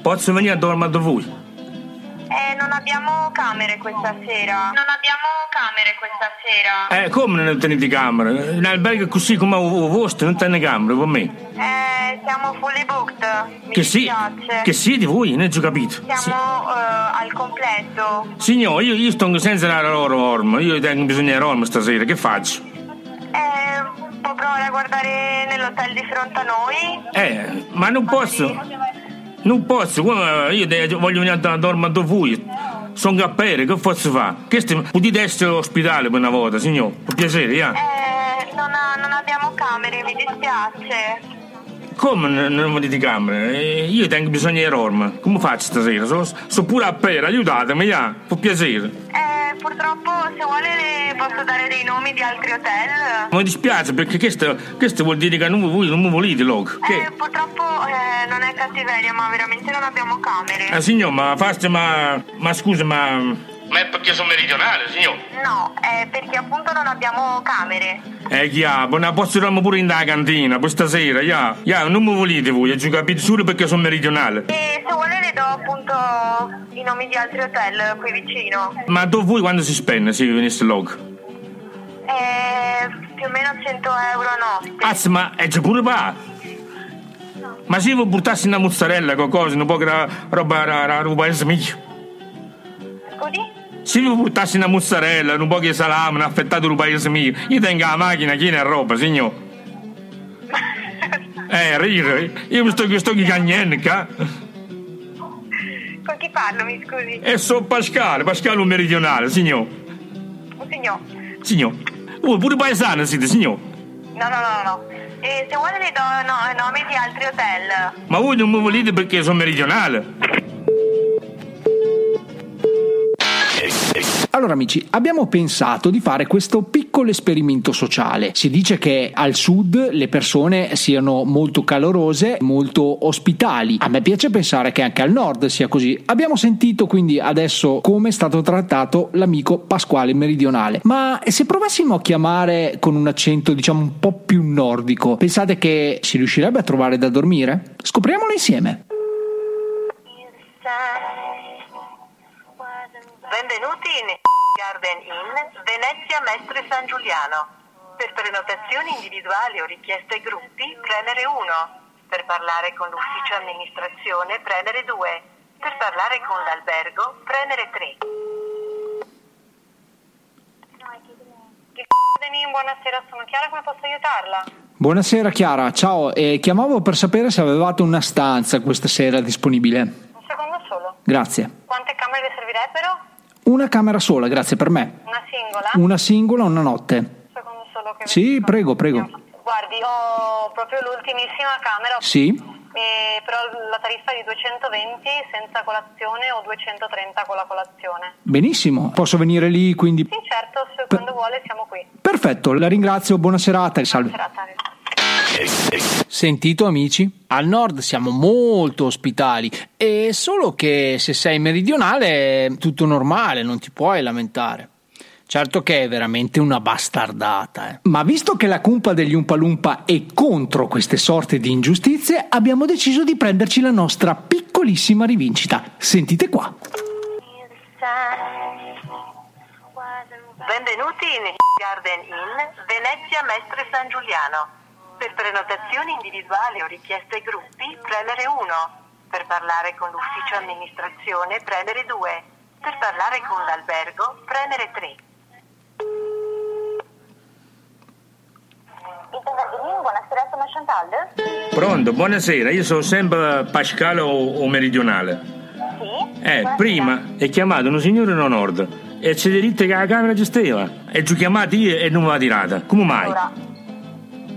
Posso venire a dormire da voi? Eh, non abbiamo camere questa sera. Non abbiamo camere questa sera. Eh, come non tenete camera? In albergo così come il vostro non tiene camera per me. Eh, siamo fully booked. Mi Che sì, che siete voi, non ho capito. Siamo eh, al completo. Signore, io, io sto senza la loro orma, io tengo bisogno di orma stasera, che faccio? Può provare a guardare nell'hotel di fronte a noi? Eh, ma non posso. Non posso, io voglio venire a dormire da voi. Sono cappere, che posso fare? Questo potete essere ospitale per una volta, signor, per piacere, eh? Eh, non, ha- non abbiamo camere, mi dispiace. Come non volete camere? Eh, io tengo bisogno di orma. Come faccio stasera? Sono so pure a pera, aiutatemi, eh? Per piacere. Eh, purtroppo, se vuole, le posso dare dei nomi di altri hotel. Mi dispiace perché questo, questo vuol dire che non, voi non mi volete, loco. Che? Eh, purtroppo eh, non è cattiveria, ma veramente non abbiamo camere. Eh, signor, ma faccia, ma, ma scusa, ma Ma è perché sono meridionale, signor. No, è perché appunto non abbiamo camere. Eh, non posso dormire pure in da cantina, questa sera, ya. Ya, non mi volete voi, ho capito solo perché sono meridionale. E se vuole le do appunto i nomi di altri hotel qui vicino. Ma dove voi quando si spende se vi venisse log? Eh, più o meno 100 euro a notte. Azz, ma è già pure pa. Ma se vi portassi una mozzarella, qualcosa, un po' che ra- roba, ra- ra- roba paese mio. Scusi? Se vi portassi una mozzarella, un po' di salame, un affettato del paese mio, io tengo la macchina piena di roba, signor. Eh, rire, io mi sto, sto chicagnendo, ca? Con chi parlo, mi scusi? E sono Pasquale, Pasquale un meridionale, signor. Un signor. Signor. Voi pure paesano siete, signor. No, no, no, no. E se vuole le do no, nomi di altri hotel. Ma voi non mi volete perché sono meridionale? Allora amici, abbiamo pensato di fare questo piccolo esperimento sociale. Si dice che al sud le persone siano molto calorose, molto ospitali. A me piace pensare che anche al nord sia così. Abbiamo sentito quindi adesso come è stato trattato l'amico Pasquale Meridionale. Ma se provassimo a chiamare con un accento diciamo un po' più nordico, pensate che si riuscirebbe a trovare da dormire? Scopriamolo insieme. Benvenuti in Garden Inn, Venezia Mestre San Giuliano. Per prenotazioni individuali o richieste gruppi, premere 1. Per parlare con l'ufficio amministrazione, premere 2. Per parlare con l'albergo, premere 3. Garden Inn, buonasera, sono Chiara, come posso aiutarla? Buonasera Chiara, ciao, eh, chiamavo per sapere se avevate una stanza questa sera disponibile. Un secondo solo. Grazie. Quante camere le servirebbero? Una camera sola, grazie per me. Una singola? Una singola, una notte. Un secondo solo che Sì, prego, prego. Guardi, ho proprio l'ultimissima camera. Sì? E però la tariffa è di 220 senza colazione o 230 con la colazione. Benissimo, posso venire lì quindi. Sì, certo, se quando vuole siamo qui. Perfetto, la ringrazio, buona serata e salve. Serata. Sentito amici? Al nord siamo molto ospitali e solo che se sei meridionale è tutto normale, non ti puoi lamentare. Certo che è veramente una bastardata. eh. Ma visto che la cumpa degli Umpalumpa è contro queste sorte di ingiustizie, abbiamo deciso di prenderci la nostra piccolissima rivincita. Sentite qua. Benvenuti in Garden Inn, Venezia Mestre San Giuliano. Per prenotazioni individuali o richieste gruppi, premere 1. Per parlare con l'ufficio amministrazione, premere 2. Per parlare con l'albergo, premere 3. Buonasera, sono Chantal. Pronto, buonasera, io sono sempre Pasquale o, o meridionale. Sì? Eh, prima è chiamato un signore no nord e c'è diritto che la camera gestiva. E ci ho chiamato io e non mi va tirata. Come mai? Allora,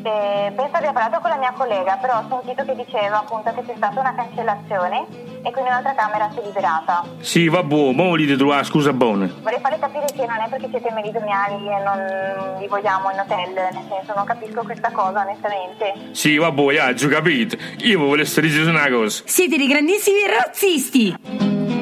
eh, penso abbia parlato con la mia collega, però ho sentito che diceva appunto che c'è stata una cancellazione e quindi un'altra camera si è liberata. Sì, va buono, ma volete trovare scusa buona. Vorrei farle capire che non è perché siete meridionali e non vi vogliamo in hotel, nel senso non capisco questa cosa onestamente. Sì, va buono, ja, già capito. Io volevo dire una cosa. Siete dei grandissimi razzisti.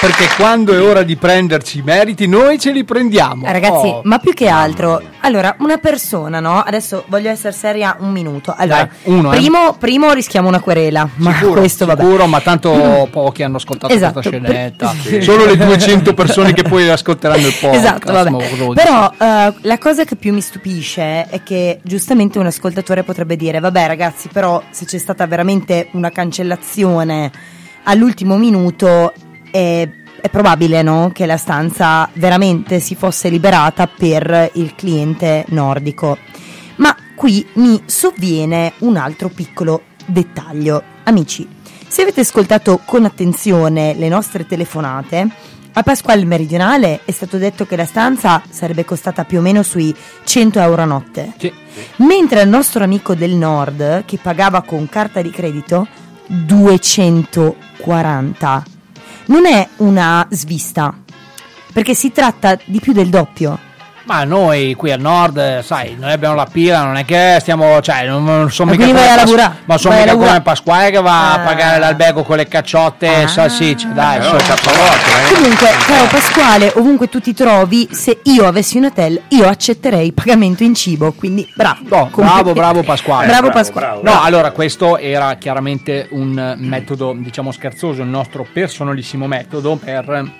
Perché quando è ora di prenderci i meriti, noi ce li prendiamo. Eh, Ragazzi, Oh. ma più che altro, allora, una persona, no? Adesso voglio essere seria un minuto. Allora, Dai, uno, eh. primo, primo rischiamo una querela, ma Sicuro, questo vabbè. sicuro, ma tanto pochi hanno ascoltato Esatto, questa scenetta. per- Solo le 200 persone che poi ascolteranno il podcast. Esatto, vabbè. Però eh, la cosa che più mi stupisce è che giustamente un ascoltatore potrebbe dire: Vabbè, ragazzi, però se c'è stata veramente una cancellazione all'ultimo minuto, è, è probabile no? che la stanza veramente si fosse liberata per il cliente nordico. Ma qui mi sovviene un altro piccolo dettaglio. Amici, se avete ascoltato con attenzione le nostre telefonate, a Pasquale Meridionale è stato detto che la stanza sarebbe costata più o meno sui 100 euro a notte. Sì. Mentre al nostro amico del nord, che pagava con carta di credito, 240. Non è una svista, perché si tratta di più del doppio. Ma noi qui al nord, eh, sai, noi abbiamo la pila, non è che stiamo, cioè, non, non sono Ma mica come a Pas- lavorare? ma sono a mica come Pasquale che va a Ah. pagare l'albergo con le cacciotte e salsicce, dai, cappotto, eh. Comunque, caro Pasquale, ovunque tu ti trovi, se io avessi un hotel, io accetterei pagamento in cibo. Quindi bravo. No, bravo, bravo Pasquale. Bravo, bravo, Pasquale. bravo. No, allora questo era chiaramente un eh, metodo, diciamo scherzoso, il nostro personalissimo metodo per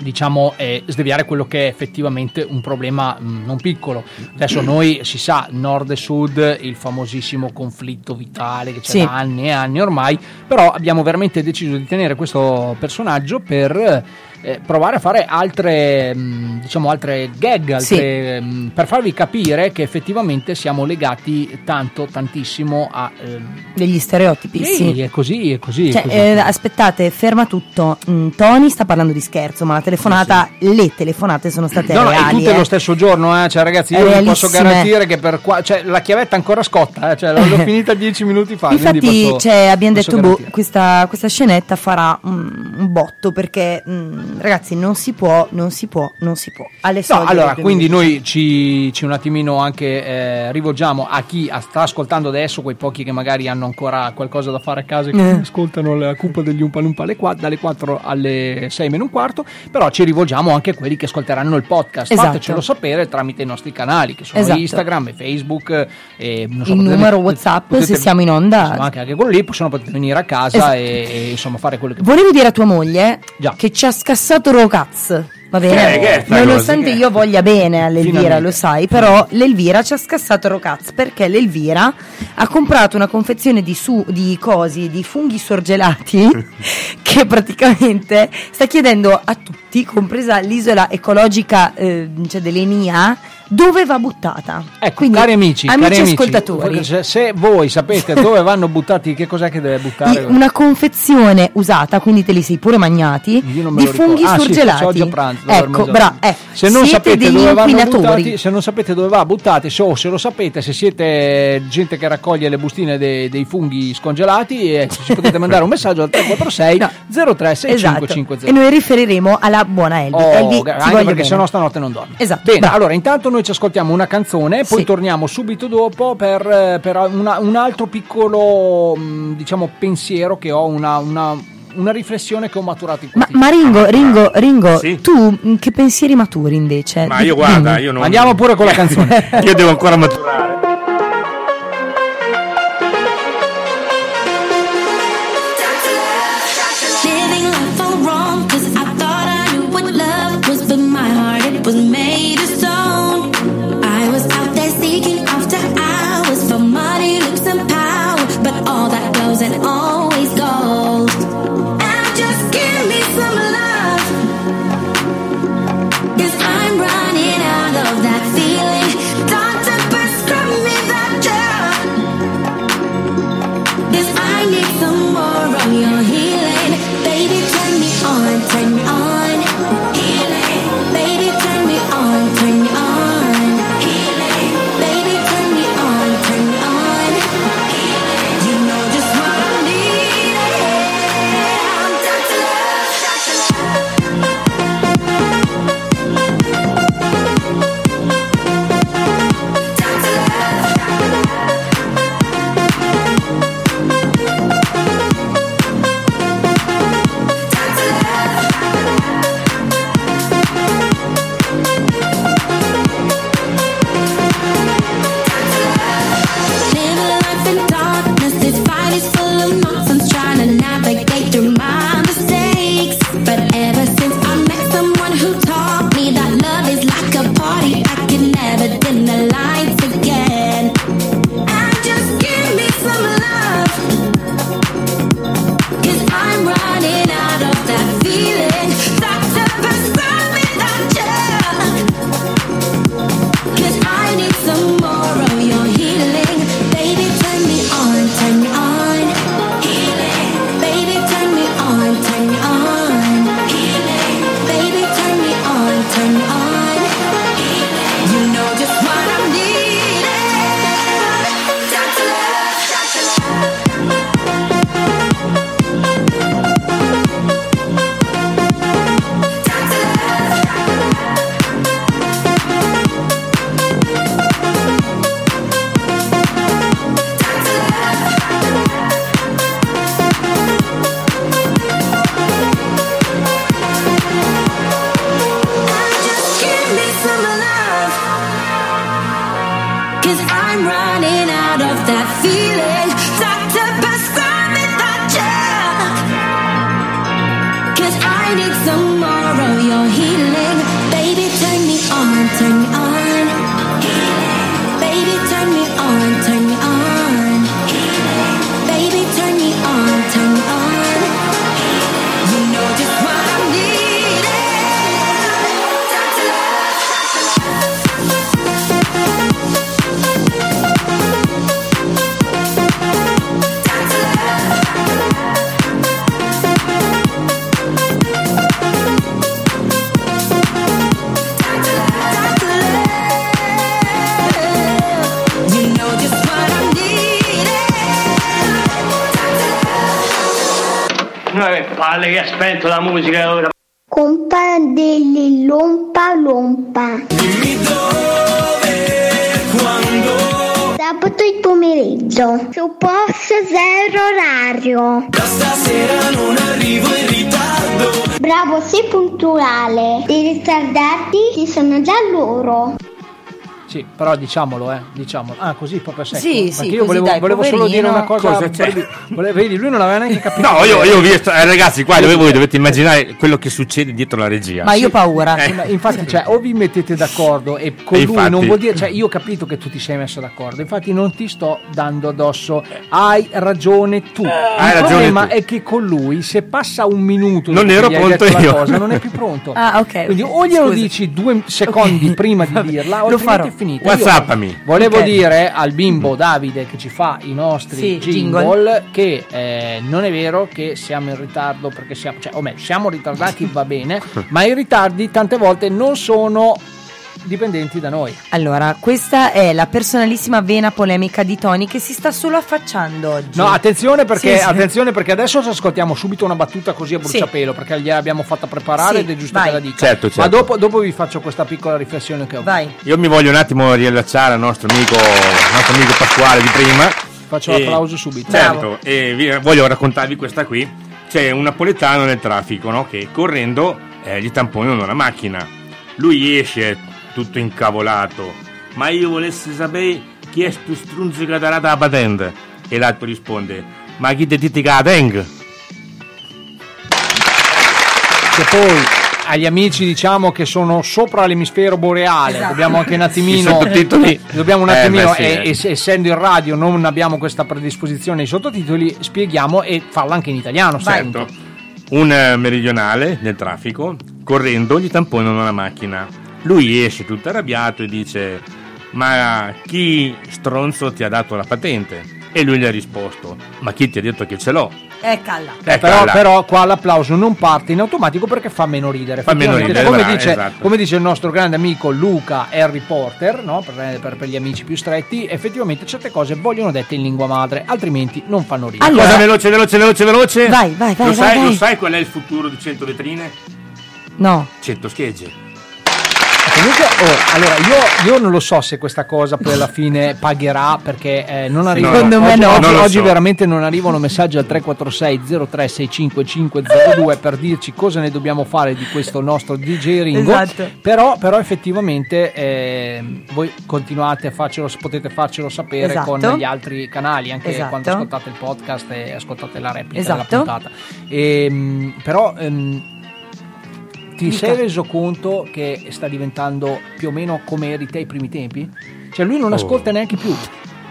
diciamo eh, sdeviare quello che è effettivamente un problema mh, non piccolo. Adesso noi si sa, nord e sud, il famosissimo conflitto vitale che c'è Sì. da anni e anni ormai, però abbiamo veramente deciso di tenere questo personaggio per eh, provare a fare altre mh, diciamo altre gag, altre, mh, per farvi capire che effettivamente siamo legati tanto, tantissimo a ehm, Degli stereotipi, sì, sì. è così, è così. è Cioè, così. eh, aspettate, ferma tutto. Mm, Tony sta parlando di scherzo, ma la telefonata, le telefonate sono state No, no, reali. tutte eh. lo stesso giorno, eh. cioè, ragazzi, io vi posso garantire che per qua, cioè, la chiavetta ancora scotta, eh, cioè, l'ho finita dieci minuti fa. Infatti, posso- cioè, abbiamo detto, boh, questa, questa scenetta farà un, un botto perché, mm, ragazzi, non si può, non si può, non si può. Alle No, allora, quindi 2010. noi ci, ci un attimino anche eh, rivolgiamo a chi sta ascoltando adesso, quei pochi che magari hanno ancora qualcosa da fare a casa e che Eh. ascoltano la cumpa degli Umpalumpa dalle 4 alle 6 meno un quarto, però ci rivolgiamo anche a quelli che ascolteranno il podcast. Esatto. Fatecelo sapere tramite i nostri canali, che sono Esatto. Instagram e Facebook. E, so, Il potete- numero WhatsApp, potete- se siamo in onda. insomma, anche, anche quello lì, se no potete venire a casa Esatto. e, e, insomma fare quello che Volevo dire a tua moglie Già. che ci ha scassato Rocaz. Va bene? Sta Nonostante cosa? Io voglia bene all'Elvira, lo sai, però l'Elvira ci ha scassato Rocaz perché l'Elvira ha comprato una confezione di, su, di cosi, di funghi sorgelati, che praticamente sta chiedendo a tutti, compresa l'isola ecologica eh, cioè dell'Enia, dove va buttata. Ecco, Quindi, cari amici, amici cari amici, ascoltatori, se, voi sapete dove vanno buttati, che cos'è che deve buttare? una confezione usata, quindi te li sei pure magnati, di funghi Ah, sì, sorgelati. oggi a pranzo, ecco, bra- eh, se non siete sapete degli dove vanno buttati, se non sapete dove va buttati, se, o se lo sapete, se siete gente che raccoglie le bustine dei, dei funghi scongelati, eh, ci potete mandare un messaggio al 346 036550. Esatto. E noi riferiremo alla buona Elvi. Oh, Elvi, anche perché bene. sennò stanotte non dorme. Esatto, Bene, allora intanto noi ci ascoltiamo una canzone, poi Sì. torniamo subito dopo per, eh, per una- un altro piccolo mh, diciamo pensiero che ho, una, una- una riflessione che ho maturato in Ma, questi ma Ringo, Ringo, Ringo, Sì. tu mh, che pensieri maturi invece? Ma io guarda, io non... Andiamo pure con la canzone. Io devo ancora maturare. Eh, palle che ha spento la musica ora. Compa degli Lompa Lompa. Dimmi dove, quando. Sabato il pomeriggio. Su posto zero orario. Da stasera non arrivo in ritardo. Bravo, sei puntuale. I ritardati ci sono già loro. Sì, però diciamolo, eh, diciamolo. Ah, così proprio secco. Sì, Perché sì, io così volevo, dai, volevo solo dire una cosa. Cosa volevi- volevo- vedi, lui non aveva neanche capito. No, io, io ho visto, eh, ragazzi, qua dove voi dovete immaginare quello che succede dietro la regia. Ma io ho paura. Sì, ma infatti, cioè, o vi mettete d'accordo e con E lui infatti- non vuol dire, cioè, io ho capito che tu ti sei messo d'accordo, infatti non ti sto dando addosso, hai ragione tu. Il Hai ragione problema tu. è che con lui, se passa un minuto Non ero pronto io. cosa, non è più pronto. Ah, ok. Quindi o glielo Scusi. dici due secondi prima di dirla, o Lo farò. Finita. Whatsappami. Io Volevo Ok. dire al bimbo Davide che ci fa i nostri Sì, jingle, jingle. che eh, non è vero che siamo in ritardo perché siamo, cioè, o meglio, siamo ritardati va bene, ma i ritardi tante volte non sono dipendenti da noi. Allora, questa è la personalissima vena polemica di Tony che si sta solo affacciando oggi. No, attenzione perché, Sì, sì. attenzione perché adesso ci ascoltiamo subito una battuta così a bruciapelo perché gliel'abbiamo fatta preparare Sì, ed è giusto vai. che la dica. Certo, certo. Ma dopo, dopo vi faccio questa piccola riflessione che ho. Vai. Io mi voglio un attimo riallacciare al nostro amico, al nostro amico Pasquale di prima. Faccio E- l'applauso subito. Certo, e vi- voglio raccontarvi questa qui. C'è un napoletano nel traffico no? che correndo eh, gli tamponano la macchina. Lui esce tutto incavolato. Ma io volessi sapere chi è sto strunzo che ha dato la patente. E l'altro risponde: Ma chi ti dice che la tengo? che poi agli amici diciamo che sono sopra l'emisfero boreale Esatto. dobbiamo anche un attimino sottotitoli. dobbiamo un Eh, attimino beh, sì, e- eh. essendo in radio non abbiamo questa predisposizione ai sottotitoli spieghiamo e farla anche in italiano Certo. Un eh, meridionale nel traffico, correndo, gli tamponano la macchina. Lui esce tutto arrabbiato e dice: Ma chi stronzo ti ha dato la patente? E lui gli ha risposto: Ma chi ti ha detto che ce l'ho? Eh, calla. Eh, però, però qua l'applauso non parte in automatico perché fa meno ridere. Fa meno ridere, come, bravo, dice, esatto. come dice il nostro grande amico Luca Harry Potter, no? per, per- per gli amici più stretti, effettivamente certe cose vogliono dette in lingua madre, altrimenti non fanno ridere. Allora- Cosa veloce, veloce, veloce, veloce? Vai, vai, vai, Lo, vai, sai, vai. lo sai qual è il futuro di 100 vetrine? No. 100 schegge. Comunque, oh, allora io, io non lo so se questa cosa poi alla fine pagherà perché eh, non arrivano. Secondo me oggi, no. oggi- oggi so. veramente non arrivano messaggi al 346 0365 per dirci cosa ne dobbiamo fare di questo nostro DJ Ringo. Esatto. Però, però effettivamente eh, voi continuate a farcelo, potete farcelo sapere Esatto. con gli altri canali, anche Esatto. quando ascoltate il podcast e ascoltate la replica Esatto. della puntata. Ehm, però ehm, ti Dica. sei reso conto che sta diventando più o meno come eri te ai primi tempi? Cioè lui non Oh. ascolta neanche più.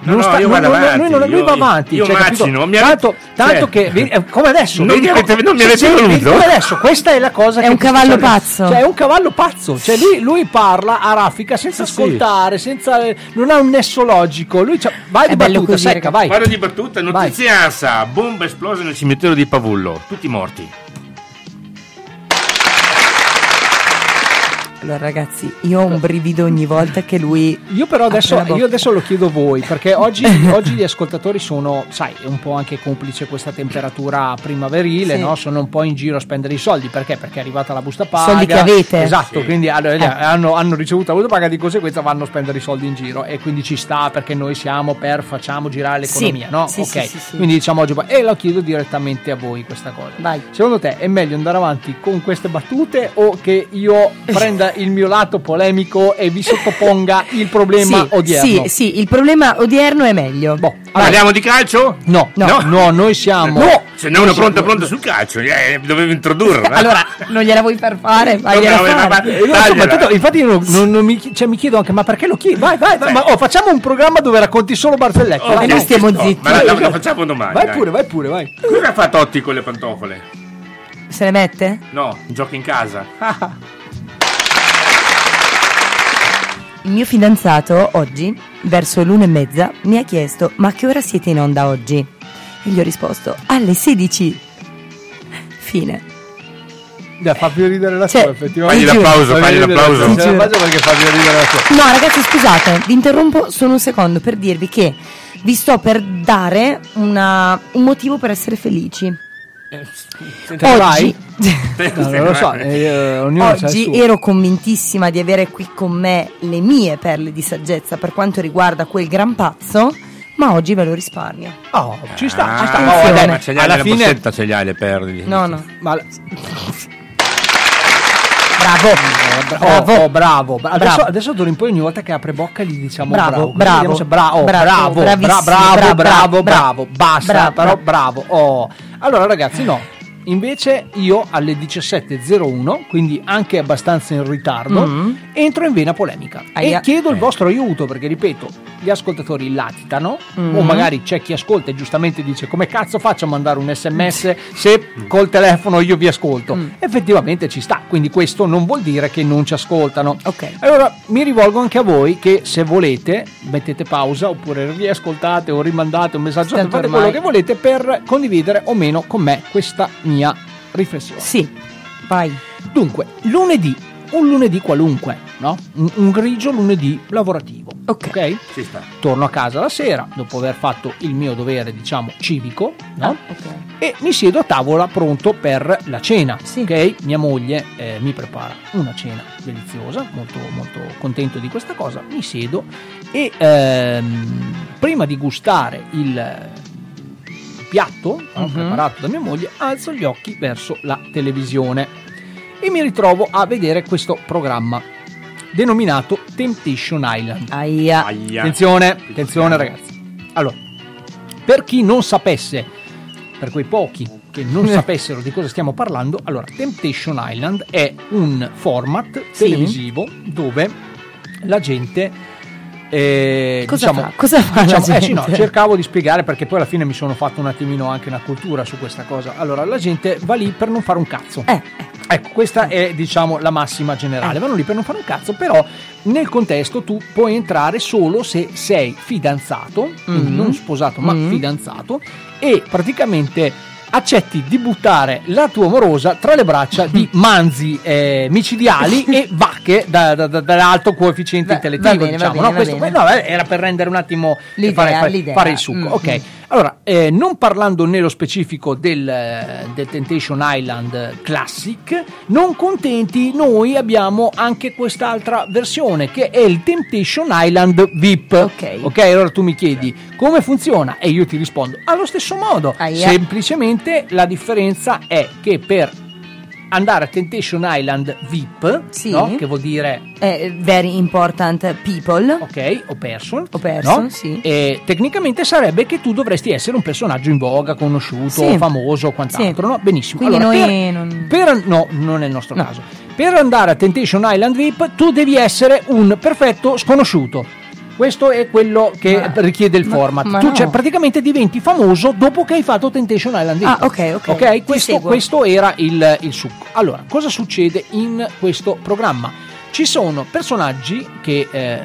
No, Non no, sta- io lui- avanti, lui- lui io- va avanti. io cioè, macino, mi tanto, tanto cioè- che eh, come adesso, Non vedi mi avete- non mi avete sì, voluto? come adesso, questa è la cosa È che un cavallo succede. pazzo. Cioè, è un cavallo pazzo. Cioè, lui, lui parla a raffica senza Sì, sì. ascoltare, senza, non ha un nesso logico. Lui c'ha- vai È di battuta secca, vai. Vado di battuta, notizia ANSA, bomba esplosa nel cimitero di Pavullo, tutti morti. Allora, ragazzi, io ho un brivido ogni volta che lui. Io però adesso, io adesso lo chiedo a voi, perché oggi, oggi gli ascoltatori sono, sai, è un po' anche complice questa temperatura primaverile, Sì. no? Sono un po' in giro a spendere i soldi, perché? Perché è arrivata la busta paga. Soldi che avete. Esatto, Sì. quindi allora, Eh. hanno, hanno ricevuto la busta paga, di conseguenza vanno a spendere i soldi in giro e quindi ci sta perché noi siamo per, facciamo girare l'economia, Sì, no? sì, ok, sì, sì, sì. quindi diciamo oggi, e lo chiedo direttamente a voi questa cosa. Vai. Secondo te è meglio andare avanti con queste battute o che io prenda il mio lato polemico e vi sottoponga il problema sì, odierno? Sì, sì, il problema odierno è meglio. Boh, Parliamo di calcio? No, no, No. no, noi siamo. No! Ce n'è uno pronto pronto sul calcio, eh, dovevo introdurre. eh. Allora, non gliela vuoi far fare? No, Vagliela no, fare. ma- Eh, tanto- infatti non, non- non mi, cioè, mi chiedo anche ma perché lo chiedi? Vai, vai, vai, ma oh, facciamo un programma dove racconti solo barzellette. Oh, vai, noi vai. stiamo no, zitti. Ma la- la facciamo domani. Vai dai. pure, vai pure, vai. Cosa fa Totti con le pantofole? Se le mette? No, gioca in casa. Il mio fidanzato oggi, verso l'una e mezza, mi ha chiesto: Ma a che ora siete in onda oggi? E gli ho risposto: Alle 16. Fine. Dai, fa più ridere la Cioè, sua, effettivamente. Fagli l'applauso, Fa fagli l'applauso. sua. Ti Ce la giuro. faccio perché fa più ridere la sua. No, ragazzi, scusate, vi interrompo solo un secondo per dirvi che vi sto per dare una- un motivo per essere felici. Ne vai? Oggi, No, lo so, eh, oggi ero convintissima di avere qui con me le mie perle di saggezza per quanto riguarda quel gran pazzo, ma oggi ve lo risparmio. Oh, ci sta, ci Ah, sta. oh, Oh, dai, ma ce li hai alla fine ce li hai le perle. No, no. Ma Bravo. bravo, oh, bravo. Adesso, Bravo. adesso d'ora in poi ogni volta che apre bocca gli diciamo Bravo, bravo. bravo. Bra- oh, Bravo, bravo, bravo, bravo, bravo, bravo, bravo. Basta, bravo, però bravo. Oh. Allora ragazzi, no. Invece io alle 17.01, quindi anche abbastanza in ritardo, Mm. entro in vena polemica Aia. e chiedo il vostro aiuto perché ripeto, gli ascoltatori latitano Mm. o magari c'è chi ascolta e giustamente dice come cazzo faccio a mandare un sms se col telefono io vi ascolto. Mm. Effettivamente ci sta, quindi questo non vuol dire che non ci ascoltano. Allora mi rivolgo anche a voi che se volete mettete pausa oppure riascoltate o rimandate un messaggio, Tanto fate ormai- quello che volete per condividere o meno con me questa mia riflessione. Sì, vai. Dunque, lunedì, un lunedì qualunque, no? Un, un grigio lunedì lavorativo. Ok. Ci sta. Torno a casa la sera dopo aver fatto il mio dovere, diciamo, civico, no? E mi siedo a tavola pronto per la cena. Ok? Mia moglie eh, mi prepara una cena deliziosa, molto, molto contento di questa cosa. Mi siedo e ehm, prima di gustare il piatto no, Mhm. preparato da mia moglie, alzo gli occhi verso la televisione e mi ritrovo a vedere questo programma denominato Temptation Island. Aia. Attenzione, attenzione ragazzi. Allora, per chi non sapesse, per quei pochi che non sapessero di cosa stiamo parlando, allora Temptation Island è un format Sì. televisivo dove la gente eh, Cosa diciamo, fa? Cosa fa diciamo- eh sì, no, cercavo di spiegare perché poi alla fine mi sono fatto un attimino anche una cultura su questa cosa. Allora, la gente va lì per non fare un cazzo. Ecco, questa è diciamo la massima generale. Vanno lì per non fare un cazzo, però nel contesto tu puoi entrare solo se sei fidanzato, Mhm. non sposato, ma Mhm. fidanzato, e praticamente accetti di buttare la tua amorosa tra le braccia di manzi eh, micidiali e vacche da- da- da- dall'alto coefficiente Va- intellettivo. bene, diciamo, bene, no? Questo- no, eh, era per rendere un attimo L'idea, fare, fare- l'idea. fare il succo. Mm, ok, mm. Allora eh, non parlando nello specifico del, eh, del Temptation Island Classic, non contenti, noi abbiamo anche quest'altra versione che è il Temptation Island VIP. Ok. Ok, allora tu mi chiedi come funziona e io ti rispondo allo stesso modo. Aia. Semplicemente la differenza è che per andare a Temptation Island VIP, Sì. no? che vuol dire Eh, very important people. ok, o person, O person, no? sì. E tecnicamente sarebbe che tu dovresti essere un personaggio in voga, conosciuto, Sì. famoso o quant'altro, Sì. no? Benissimo. Quindi Allora, noi per- non- per- no, non è il nostro No. caso. Per andare a Temptation Island VIP tu devi essere un perfetto sconosciuto. Questo è quello che Ma- richiede il ma- format. ma tu no. cioè, praticamente diventi famoso dopo che hai fatto Temptation Island. Ah, ok, ok. Ok, Ti questo, questo era il, il succo. Allora, cosa succede in questo programma? Ci sono personaggi che eh,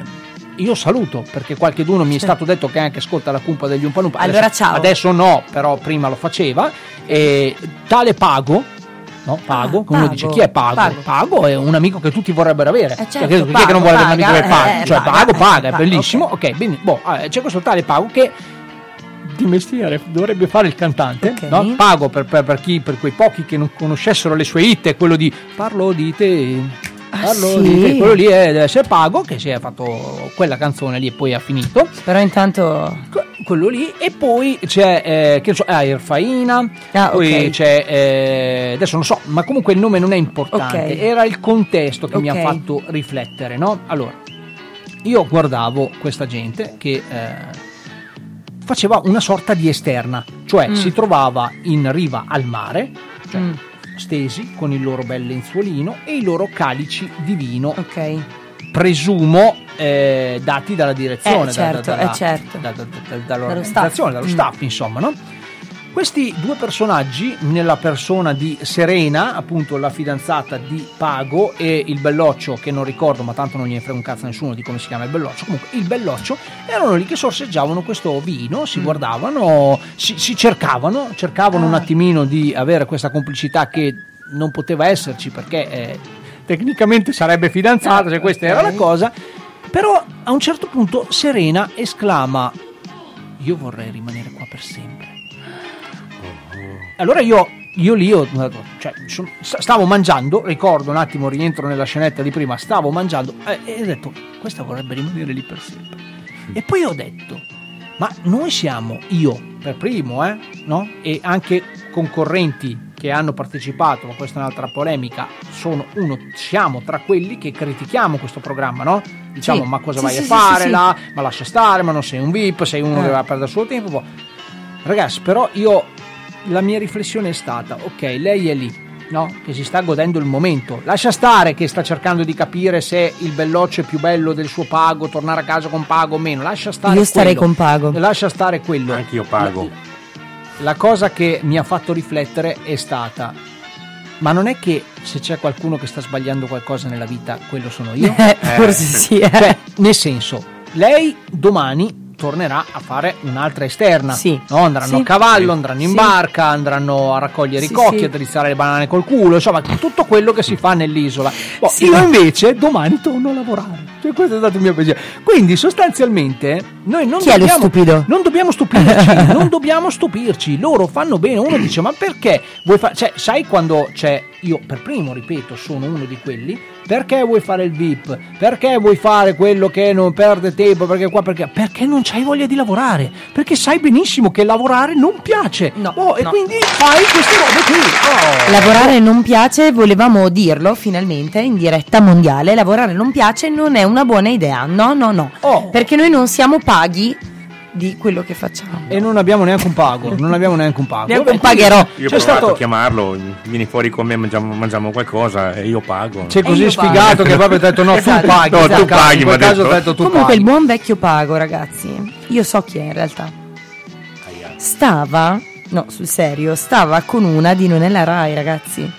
io saluto perché qualcheduno mi è stato detto che anche ascolta la cumpa degli Umpalumpa. Allora, adesso, ciao. Adesso no, però prima lo faceva. E tale Pago. No, Pago, Ah, che uno dice chi è Pago? Pago. Pago è un amico che tutti vorrebbero avere. Eh, certo, chi è che non vuole avere un amico che paga? eh, cioè, paga, Pago eh, paga, è bellissimo. Ok, bene. Boh, eh, c'è questo tale Pago che di mestiere dovrebbe fare il cantante, Ok. no? Pago per, per- per chi, per quei pochi che non conoscessero le sue hit, è quello di parlo di te. Parlo sì? di te. Quello lì è, deve essere Pago che si è fatto quella canzone lì e poi ha finito. Però intanto Que- Quello lì, e poi c'è eh, che so, ah, Irfaina, Ah, poi ok. c'è eh, adesso non so, ma comunque il nome non è importante, Ok. era il contesto che mi ha fatto riflettere, no? Allora, io guardavo questa gente che eh, faceva una sorta di esterna, cioè Mm. si trovava in riva al mare, cioè Mm. Stesi con il loro bel lenzuolino e i loro calici di vino, Ok. presumo eh, dati dalla direzione, Eh, certo, da- da- eh, certo. da- da- da- Dallo dall'organizzazione, dallo staff, insomma, no? Questi due personaggi, nella persona di Serena, appunto la fidanzata di Pago, e il belloccio, che non ricordo, ma tanto non gliene frega un cazzo a nessuno di come si chiama il belloccio. Comunque, il belloccio erano lì che sorseggiavano questo vino, si guardavano, si, si cercavano, cercavano un attimino di avere questa complicità che non poteva esserci perché eh, tecnicamente sarebbe fidanzata, se questa era la cosa. Però a un certo punto Serena esclama: Io vorrei rimanere qua per sempre. Allora io io lì ho, cioè, stavo mangiando, ricordo un attimo, rientro nella scenetta di prima, stavo mangiando eh, e ho detto, questa vorrebbe rimanere lì per sempre. E poi ho detto, ma noi siamo, io per primo, eh, no? e anche concorrenti che hanno partecipato, ma questa è un'altra polemica, sono uno, siamo tra quelli che critichiamo questo programma, no? Diciamo, Sì. ma cosa Sì, vai sì, a fare là? Ma lascia stare, ma non sei un VIP, sei uno Eh. che va a perdere il suo tempo. Ragazzi, però io la mia riflessione è stata, ok, lei è lì, no? Che si sta godendo il momento. Lascia stare che sta cercando di capire se il belloccio è più bello del suo pago, tornare a casa con pago o meno. Lascia stare Io starei quello. con pago. Lascia stare quello. Anche io pago. La cosa che mi ha fatto riflettere è stata ma non è che se c'è qualcuno che sta sbagliando qualcosa nella vita, quello sono io? Eh, forse sì, eh. Cioè, nel senso, lei domani tornerà a fare un'altra esterna. Sì. No, andranno Sì. a cavallo, Sì. andranno in Sì. barca, andranno a raccogliere Sì, i cocchi, sì. a drizzare le banane col culo, insomma, tutto quello che si fa nell'isola. Boh, Sì. Io invece domani torno a lavorare. Cioè, questo è stato il mio pensiero. Quindi, sostanzialmente, noi non Chi è lo dobbiamo, stupido? non dobbiamo stupirci, non dobbiamo stupirci. Loro fanno bene. Uno dice: Ma perché vuoi fare? Cioè, sai quando c'è. Io per primo, ripeto, sono uno di quelli. Perché vuoi fare il VIP? Perché vuoi fare quello che non perde tempo? Perché qua? Perché? Perché non c'hai voglia di lavorare. Perché sai benissimo che lavorare non piace. Oh, e quindi fai queste robe qui. Oh. Lavorare non piace, volevamo dirlo finalmente in diretta mondiale. Lavorare non piace non è una buona idea. No, no, no. Oh. Perché noi non siamo paghi di quello che facciamo. E non abbiamo neanche un pago. Non abbiamo neanche un pago. Neanche un pagherò. Io ho C'è stato- a chiamarlo, vieni fuori con me, mangiamo, mangiamo qualcosa e io pago. Sei così sfigato pago. che proprio ti ha detto no, Esatto. tu paghi. No, tu Cazzo, paghi, In quel caso detto. ha detto tu Comunque paghi. il buon vecchio pago, ragazzi. Io so chi è in realtà. Stava, no, sul serio, stava con una di Non è la Rai, ragazzi.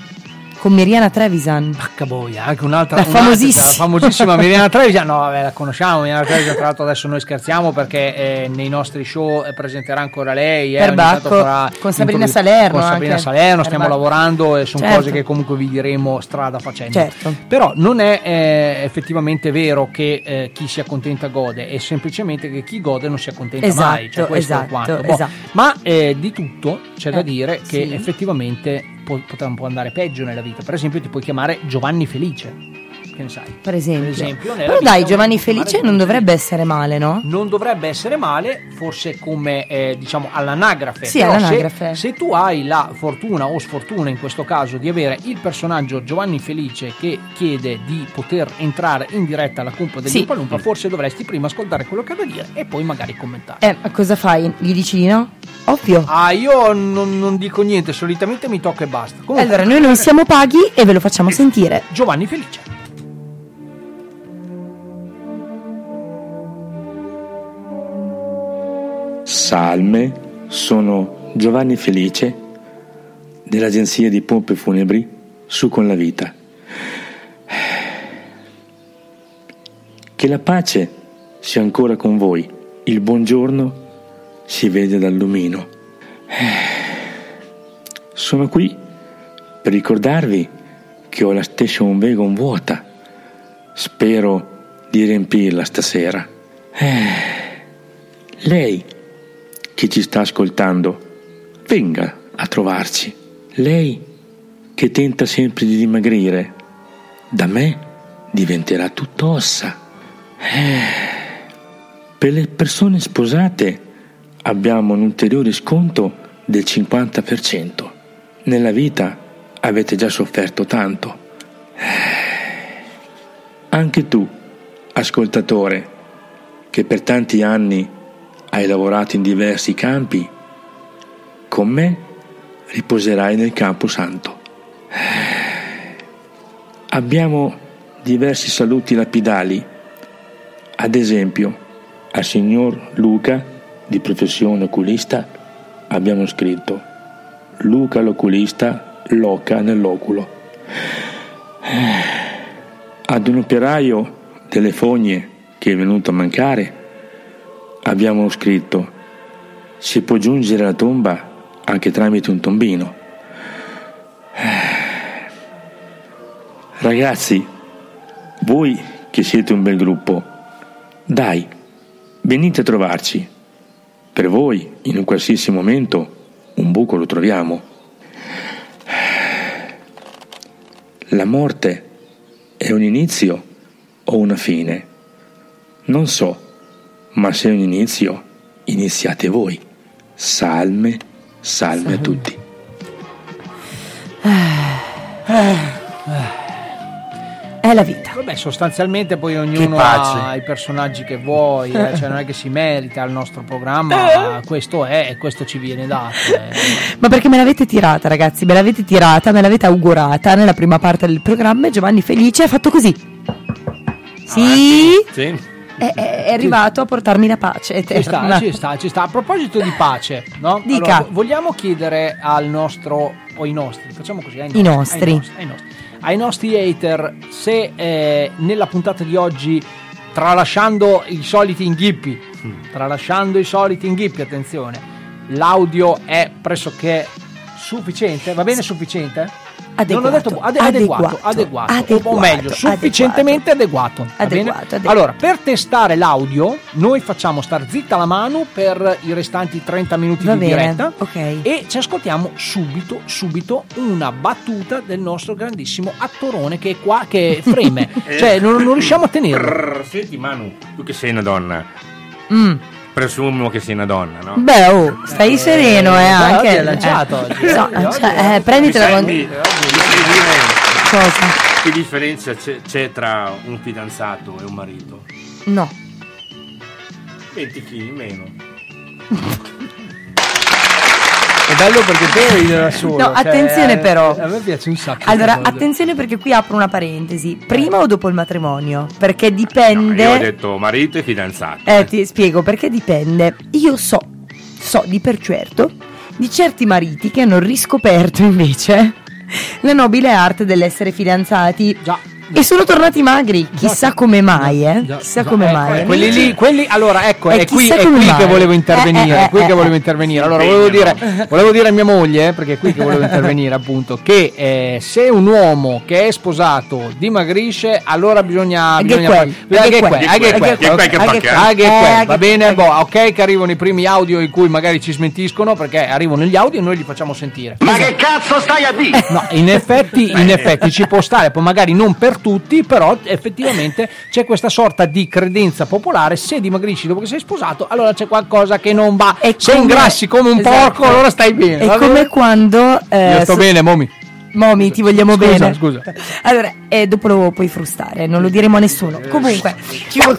Con Miriana Trevisan. Porca boia, anche un'altra La famosissima. la famosissima Miriana Trevisan. No, vabbè, la conosciamo. Miriana Trevisan, tra l'altro, adesso noi scherziamo perché eh, nei nostri show eh, presenterà ancora lei. eh, Bacco, farà con Sabrina Salerno Con Sabrina. Salerno stiamo Bacco. lavorando e sono Certo. cose che comunque vi diremo strada facendo. Certo. Però non è eh, effettivamente vero che eh, chi si accontenta gode, è semplicemente che chi gode non si accontenta Esatto, mai. Cioè, esatto, quanto. Boh, esatto. Ma eh, di tutto c'è da Eh, dire che sì. effettivamente potrà un po' andare peggio nella vita. Per esempio, ti puoi chiamare Giovanni Felice. Che ne sai? Per esempio. Per esempio, Però dai, Giovanni Felice non dovrebbe essere male, no? non dovrebbe essere male, forse come eh, diciamo all'anagrafe. Sì, Però all'anagrafe. Se, se tu hai la fortuna o sfortuna in questo caso di avere il personaggio Giovanni Felice che chiede di poter entrare in diretta alla cumpa degli Sì. Umpalumpa, forse dovresti prima ascoltare quello che ha da dire e poi magari commentare. Eh, ma cosa fai? Gli dici di no? Ovvio. Ah, io non, non dico niente, solitamente mi tocca e basta. Comunque, Allora, noi non siamo paghi e ve lo facciamo sentire. Giovanni Felice. Salme, sono Giovanni Felice dell'agenzia di pompe funebri Su con la vita. Che la pace sia ancora con voi, il buongiorno si vede dal lumino. Sono qui per ricordarvi che ho la station wagon vuota. Spero di riempirla stasera. Eh, lei che ci sta ascoltando, venga a trovarci. Lei che tenta sempre di dimagrire, da me diventerà tutto ossa. Eh, Per le persone sposate abbiamo un ulteriore sconto del 50%. Nella vita avete già sofferto tanto. Eh, Anche tu, ascoltatore, che per tanti anni hai lavorato in diversi campi, con me riposerai nel campo santo. Abbiamo diversi saluti lapidali, ad esempio al signor Luca, di professione oculista, abbiamo scritto Luca l'oculista loca nell'oculo. Ad un operaio delle fogne che è venuto a mancare, abbiamo scritto si può giungere alla tomba anche tramite un tombino. Ragazzi, voi che siete un bel gruppo, dai, venite a trovarci. Per voi, in un qualsiasi momento, un buco lo troviamo. La morte è un inizio o una fine? Non so, ma se è un inizio, iniziate voi. Salme, salme a tutti. È la vita. Vabbè, sostanzialmente poi ognuno ha i personaggi che vuoi, eh, cioè non è che si merita il nostro programma, questo è e questo ci viene dato. eh. Ma perché me l'avete tirata, ragazzi? Me l'avete tirata, me l'avete augurata nella prima parte del programma e Giovanni Felice ha fatto così. Sì, Sì. è, è- è arrivato a portarmi la pace Ci sta, ci sta, ci sta. A proposito di pace, no? Dica. Allora, vogliamo chiedere al nostro, o i nostri, facciamo così, ai I nostri. Ai nostri, ai nostri, ai nostri hater, se eh, nella puntata di oggi, tralasciando i soliti inghippi, tralasciando i soliti inghippi, attenzione, l'audio è pressoché sufficiente, va bene sufficiente? Non ho Adeguato, detto ade- adeguato, adeguato, adeguato, o adeguato, meglio, sufficientemente adeguato. Adeguato, adeguato. Allora, per testare l'audio, noi facciamo star zitta la mano per i restanti 30 minuti Va di bene, diretta ok. e ci ascoltiamo subito, subito una battuta del nostro grandissimo attorone che è qua, che freme, cioè non, non riusciamo a tenerlo. Brrr, senti Manu, tu che sei una donna, Mm. Presumo che sei una donna, no? Beh, oh, stai sereno, eh, anche. oggi è lanciato, eh. oggi, So, oggi, oggi, cioè, eh, prenditela con... mi- Cosa? Che differenza c'è, c'è tra un fidanzato e un marito? No. 20 kg meno. È bello perché te ridi da solo. No, cioè, attenzione eh, però. A me piace un sacco. Allora, attenzione perché qui apro una parentesi. Prima o dopo il matrimonio? Perché Io ho dipende... detto marito e fidanzato. Eh, ti spiego perché dipende. Io so, so di per certo, di certi mariti che hanno riscoperto invece la nobile arte dell'essere fidanzati. Già. E sono tornati magri, chissà come mai, eh? Chissà come eh, mai. eh, quelli lì, quelli, allora ecco, Eh, è qui, è qui che volevo intervenire, è qui che volevo intervenire. Allora, volevo dire, volevo dire a mia moglie, perché è qui che volevo intervenire, appunto, che eh, se un uomo che è sposato dimagrisce, allora bisogna. Bisogna fare- che che quel, quel, che ah, che quel, quel, che quel, ok. che Ah, quel. che- ah, che Eh, quel, che va bene, boh, ok che arrivano i primi audio in cui magari ci smentiscono, perché arrivano gli audio e noi li facciamo sentire. Ma che cazzo stai a dire? No, in effetti, in effetti ci può stare, poi magari non per tutti, però effettivamente c'è questa sorta di credenza popolare, se dimagrisci dopo che sei sposato, allora c'è qualcosa che non va. È se come- ingrassi come un Esatto. porco, allora stai bene. È come bene? quando. eh, Io sto so- bene, Momi. Momi, ti vogliamo Scusa, bene. scusa. Allora, eh, dopo lo puoi frustare, non lo diremo a nessuno. Comunque, ci vuol-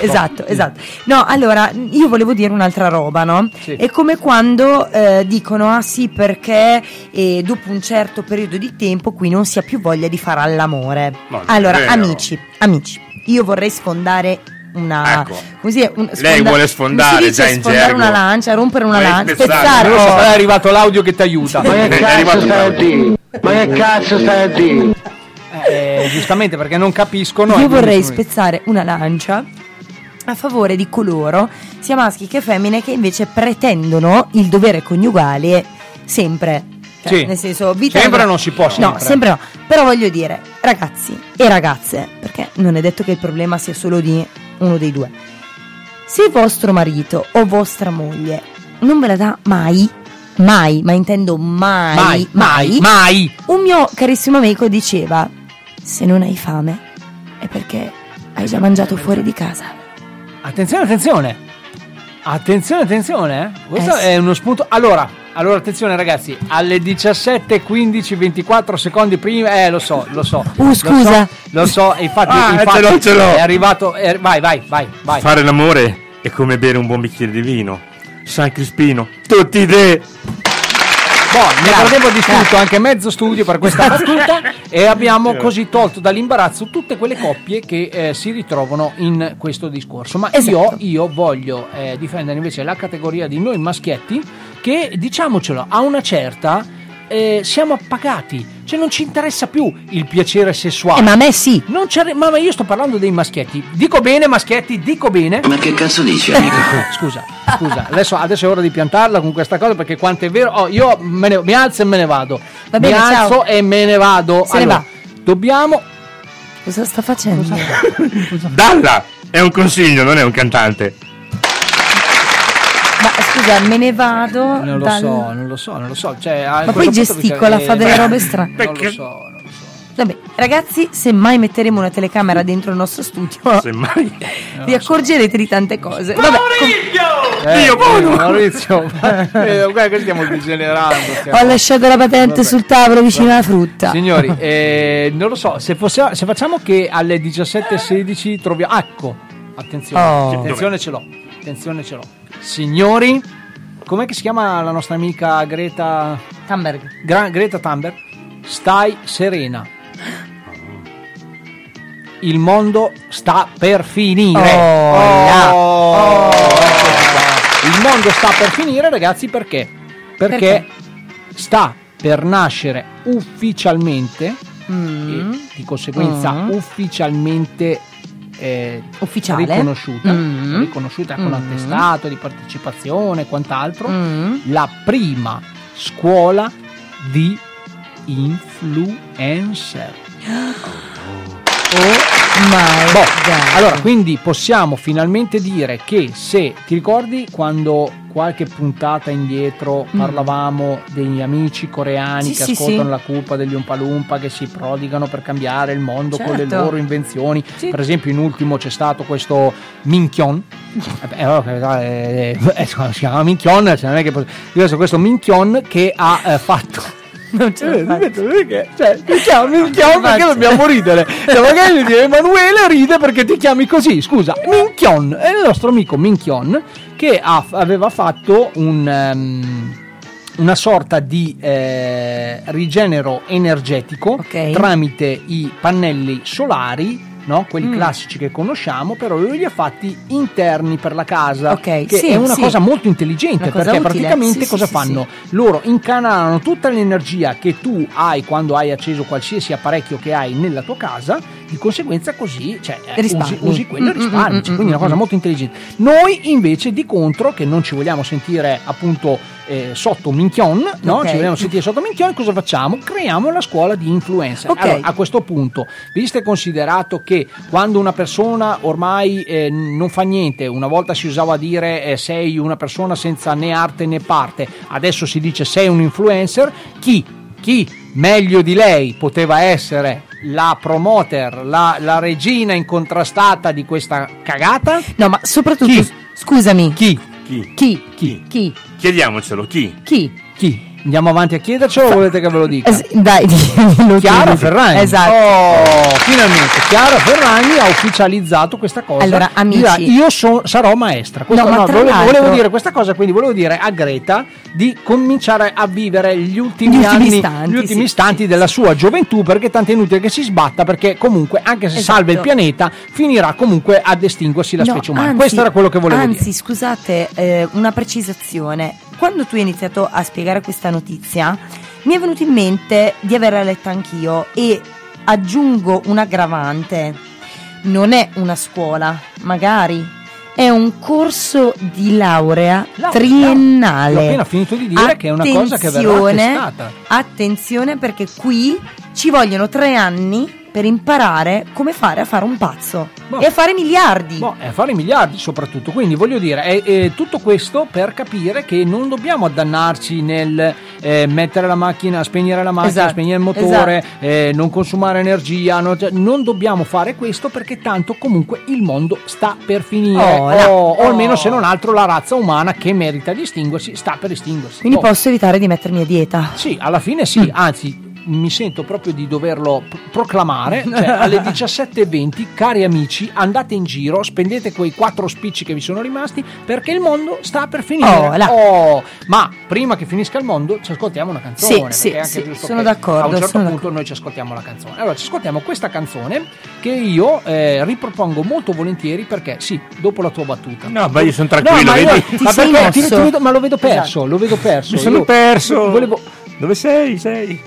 esatto, esatto. No, allora, io volevo dire un'altra roba, no? Sì. È come quando eh, dicono, ah sì, perché eh, dopo un certo periodo di tempo qui non si ha più voglia di fare all'amore. È Allora, vero. amici, amici, io vorrei sfondare una... Ecco. Così, un- Lei vuole sfondare come si dice già in sfondare gergo. una lancia, rompere una lancia, spezzare. lo so, oh. è arrivato l'audio che ti aiuta. Ma che cazzo stai a dire? Ma che cazzo stai a dire? Eh, giustamente perché non capiscono. Io vorrei spezzare una lancia a favore di coloro, sia maschi che femmine, che invece pretendono il dovere coniugale sempre. Cioè, Sì. Nel senso, vita Sempre non si può, No, sempre. sempre no. Però voglio dire, ragazzi e ragazze, perché non è detto che il problema sia solo di uno dei due. Se vostro marito o vostra moglie non ve la dà mai, mai, ma intendo mai, Mai, mai, mai. un mio carissimo amico diceva: Se non hai fame è perché hai già mangiato fuori di casa. Attenzione, attenzione. Attenzione, attenzione. eh. Questo Eh sì. è uno spunto. Allora, allora, attenzione ragazzi, alle 17, 15, 24 secondi prima, eh lo so, lo so. Uh, lo scusa. so, Lo so, infatti, Ah, infatti ce l'ho, ce l'ho. è arrivato, è- vai, vai, vai, vai. Fare l'amore è come bere un buon bicchiere di vino. San Crispino, tutti te. Boh, nel frattempo ho distrutto anche mezzo studio per questa battuta e abbiamo così tolto dall'imbarazzo tutte quelle coppie che eh, si ritrovano in questo discorso. Ma Esatto. io, io voglio eh, difendere invece la categoria di noi maschietti che, diciamocelo, a una certa eh, siamo appagati, cioè non ci interessa più il piacere sessuale. Eh, ma a me sì. Ma ma io sto parlando dei maschietti. Dico bene, maschietti, dico bene. Ma che cazzo dici, amico? Scusa, scusa, adesso, adesso è ora di piantarla con questa cosa perché quanto è vero. Oh, io me ne- mi alzo e me ne vado. Va bene, mi alzo ciao. e me ne vado. Se ne allora, va. dobbiamo. Cosa sta facendo? Dalla! È un consiglio, non è un cantante. Scusa, me ne vado. Non lo dal- so, non lo so, non lo so. Cioè, Ma questo poi gesticola, bisogna- fa delle eh, robe strane. Non lo so, non lo so. Vabbè, ragazzi, se mai metteremo una telecamera dentro il nostro studio, Semmai. vi accorgerete di tante cose. Vabbè, com- Eh, Dio buono! Maurizio, eh, guarda che stiamo degenerando. stiamo- ho lasciato la patente Vabbè. sul tavolo vicino alla frutta. Signori, eh, non lo so, se, possiamo- se facciamo che alle 17.16 troviamo... Ecco, attenzione, Oh. attenzione ce l'ho, attenzione ce l'ho. Signori, com'è che si chiama la nostra amica Greta... Thunberg. Gra- Greta Thunberg? Stai serena. Il mondo sta per finire. Oh. Oh, qua. Il mondo sta per finire, ragazzi, perché? Perché, Perché? sta per nascere ufficialmente Mm. e di conseguenza Mm. ufficialmente eh, Ufficiale. riconosciuta, Mm. riconosciuta con Mm. attestato di partecipazione e quant'altro, Mm. la prima scuola di influencer. Oh my Boh, allora, quindi possiamo finalmente dire che se ti ricordi quando qualche puntata indietro Mm. parlavamo degli amici coreani Sì, che sì, ascoltano sì. la colpa degli Umpalumpa che si prodigano per cambiare il mondo con le Certo. loro invenzioni. Per esempio, in ultimo c'è stato questo Minchion. Eh eh, eh, si chiama Minchion, cioè non è che questo, questo Minchion che ha fatto Non ce eh, ripeto, perché? Cioè, ti chiami Minchion perché dobbiamo ridere. Cioè, magari dire Emanuele ride perché ti chiami così. Scusa, Minchion è il nostro amico Minchion che ha- aveva fatto un. ehm, una sorta di eh, rigenero energetico Ok. tramite i pannelli solari, no? quelli Mm. classici che conosciamo, però lui li ha fatti interni per la casa, Ok, che sì, è una sì. cosa molto intelligente cosa perché utile. praticamente Sì, cosa fanno? Loro incanalano tutta l'energia che tu hai quando hai acceso qualsiasi apparecchio che hai nella tua casa, di conseguenza così cioè, eh, usi, usi quello e Mm, mm, risparmi, mm, cioè, quindi è una mm, cosa mm. molto intelligente. Noi invece di contro, che non ci vogliamo sentire appunto eh, sotto Minchion, no? Ok. ci vogliamo sentire sotto Minchion, cosa facciamo? Creiamo la scuola di influencer. Ok. Allora, a questo punto, visto e considerato che quando una persona ormai eh, non fa niente, una volta si usava dire eh, sei una persona senza né arte né parte, adesso si dice sei un influencer, chi, chi meglio di lei poteva essere la promoter, la, la regina incontrastata di questa cagata? No, ma soprattutto, Chi? scusami, Chi? chi? Chi? Chi? Chiediamocelo, chi? Chi? Chi? Andiamo avanti a chiedercelo o volete che ve lo dica? Sì, dai, diglielo Chiara tu. Ferragni. Esatto. Oh, finalmente Chiara Ferragni ha ufficializzato questa cosa. Allora, amici- Dirà, io so- sarò maestra. Questo No, ma no, tra volevo, l'altro- volevo dire questa cosa, quindi volevo dire a Greta di cominciare a vivere gli ultimi, Gli ultimi anni, istanti, gli ultimi sì, istanti della sua gioventù, perché tanto è inutile che si sbatta, perché comunque, anche se Esatto. salva il pianeta, finirà comunque ad estinguersi la No, specie umana. anzi- Questo era quello che volevo anzi, dire. scusate, eh, una precisazione. Quando tu hai iniziato a spiegare questa notizia, mi è venuto in mente di averla letta anch'io e aggiungo un aggravante. Non è una scuola, magari è un corso di laurea, Laurea, triennale. L'ho appena finito di dire che è una cosa che verrà Attenzione, testata. Attenzione perché qui ci vogliono tre anni per imparare come fare a fare un pazzo Boh. e a fare miliardi. Boh, e a fare miliardi soprattutto, quindi voglio dire, è, è tutto questo per capire che non dobbiamo addannarci nel eh, mettere la macchina, spegnere la macchina, Esatto, spegnere il motore, esatto. eh, non consumare energia, no- cioè, non dobbiamo fare questo perché tanto comunque il mondo sta per finire, Oh, là. o, o almeno Oh. se non altro la razza umana che merita di estinguersi sta per estinguersi. Quindi Oh. posso evitare di mettermi a dieta. Sì, alla fine sì, anzi mi sento proprio di doverlo p- proclamare, cioè alle 17.20 cari amici andate in giro, spendete quei quattro spicci che vi sono rimasti perché il mondo sta per finire. Oh. Oh, ma prima che finisca il mondo ci ascoltiamo una canzone. Sì, perché sì, è anche sì, giusto sono d'accordo, A un certo punto noi ci ascoltiamo la canzone. Allora ci ascoltiamo questa canzone che io eh, ripropongo molto volentieri perché sì, dopo la tua battuta. No, ma io sono No, tranquillo, ma, io- vedi? Ma perché ti- ti vedo- ma lo vedo perso, Esatto. lo vedo perso. Mi sono Io perso. Volevo, Dove sei? Sei?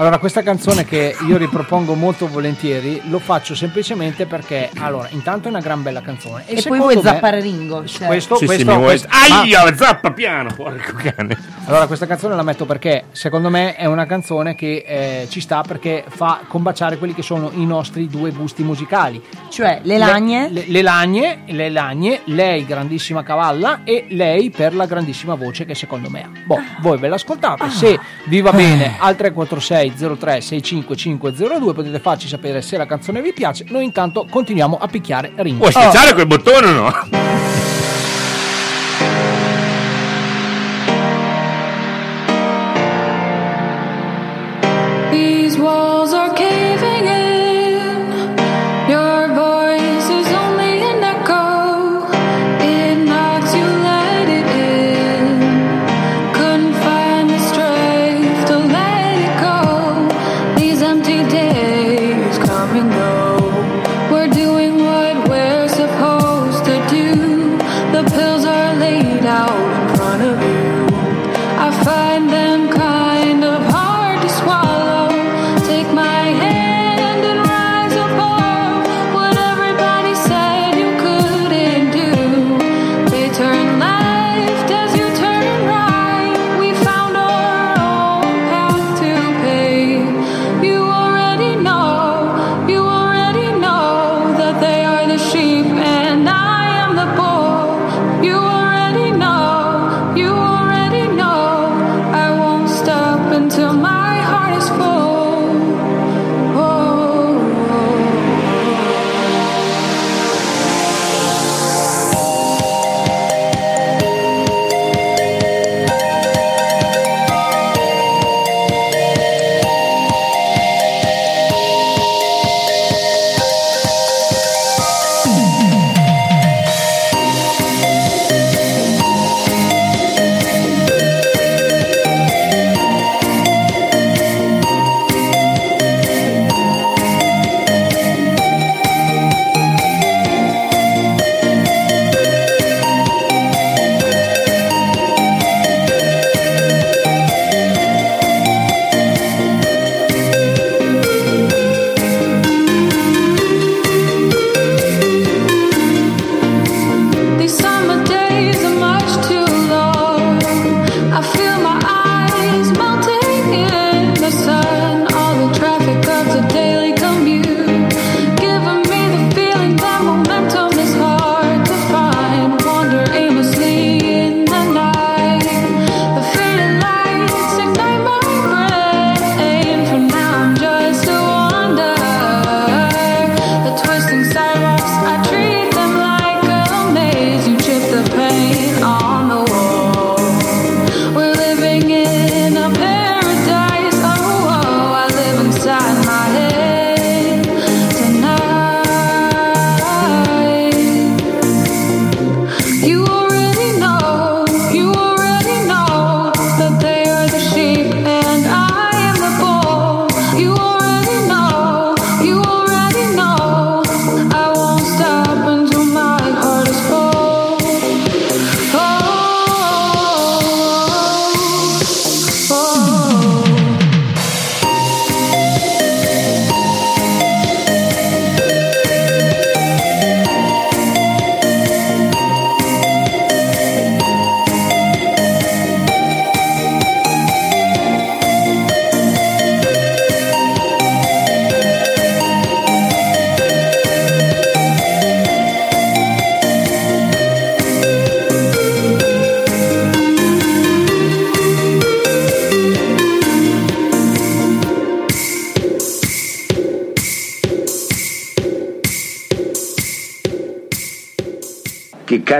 Allora, questa canzone che io ripropongo molto volentieri lo faccio semplicemente perché, allora, intanto è una gran bella canzone. E, E, poi vuoi me- zappare Ringo. cioè. Questo, Sì, questo, sì, mi vuoi... questo- ma- Aia, zappa piano, porco cane. allora, questa canzone la metto perché secondo me è una canzone che eh, ci sta perché fa combaciare quelli che sono i nostri due gusti musicali. Cioè, le lagne. Le, le lagne, le lagne, lei grandissima cavalla e lei per la grandissima voce che secondo me ha. Boh, voi ve l'ascoltate, se vi va bene al 346 36 03 65 502 potete farci sapere se la canzone vi piace. Noi intanto continuiamo a picchiare Ringo. Vuoi scherzare quel bottone o no?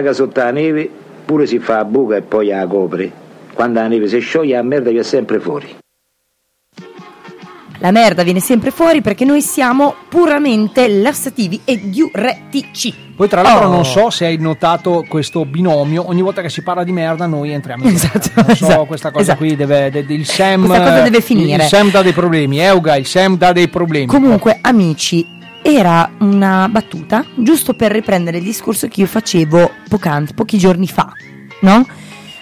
Caga sotto la neve pure si fa a buca e poi la copre. Quando la neve si scioglie la merda viene sempre fuori. La merda viene sempre fuori perché noi siamo puramente lassativi e diuretici. Poi tra l'altro Oh. non so se hai notato questo binomio, ogni volta che si parla di merda noi entriamo in Esatto, merda. Non so, esatto, questa cosa esatto. qui deve, de- de- il Sam Questa cosa deve il- finire. Il Sam dà dei problemi, Euga, il Sam dà dei problemi. Comunque, amici, era una battuta giusto per riprendere il discorso che io facevo poc'anzi, pochi giorni fa, no?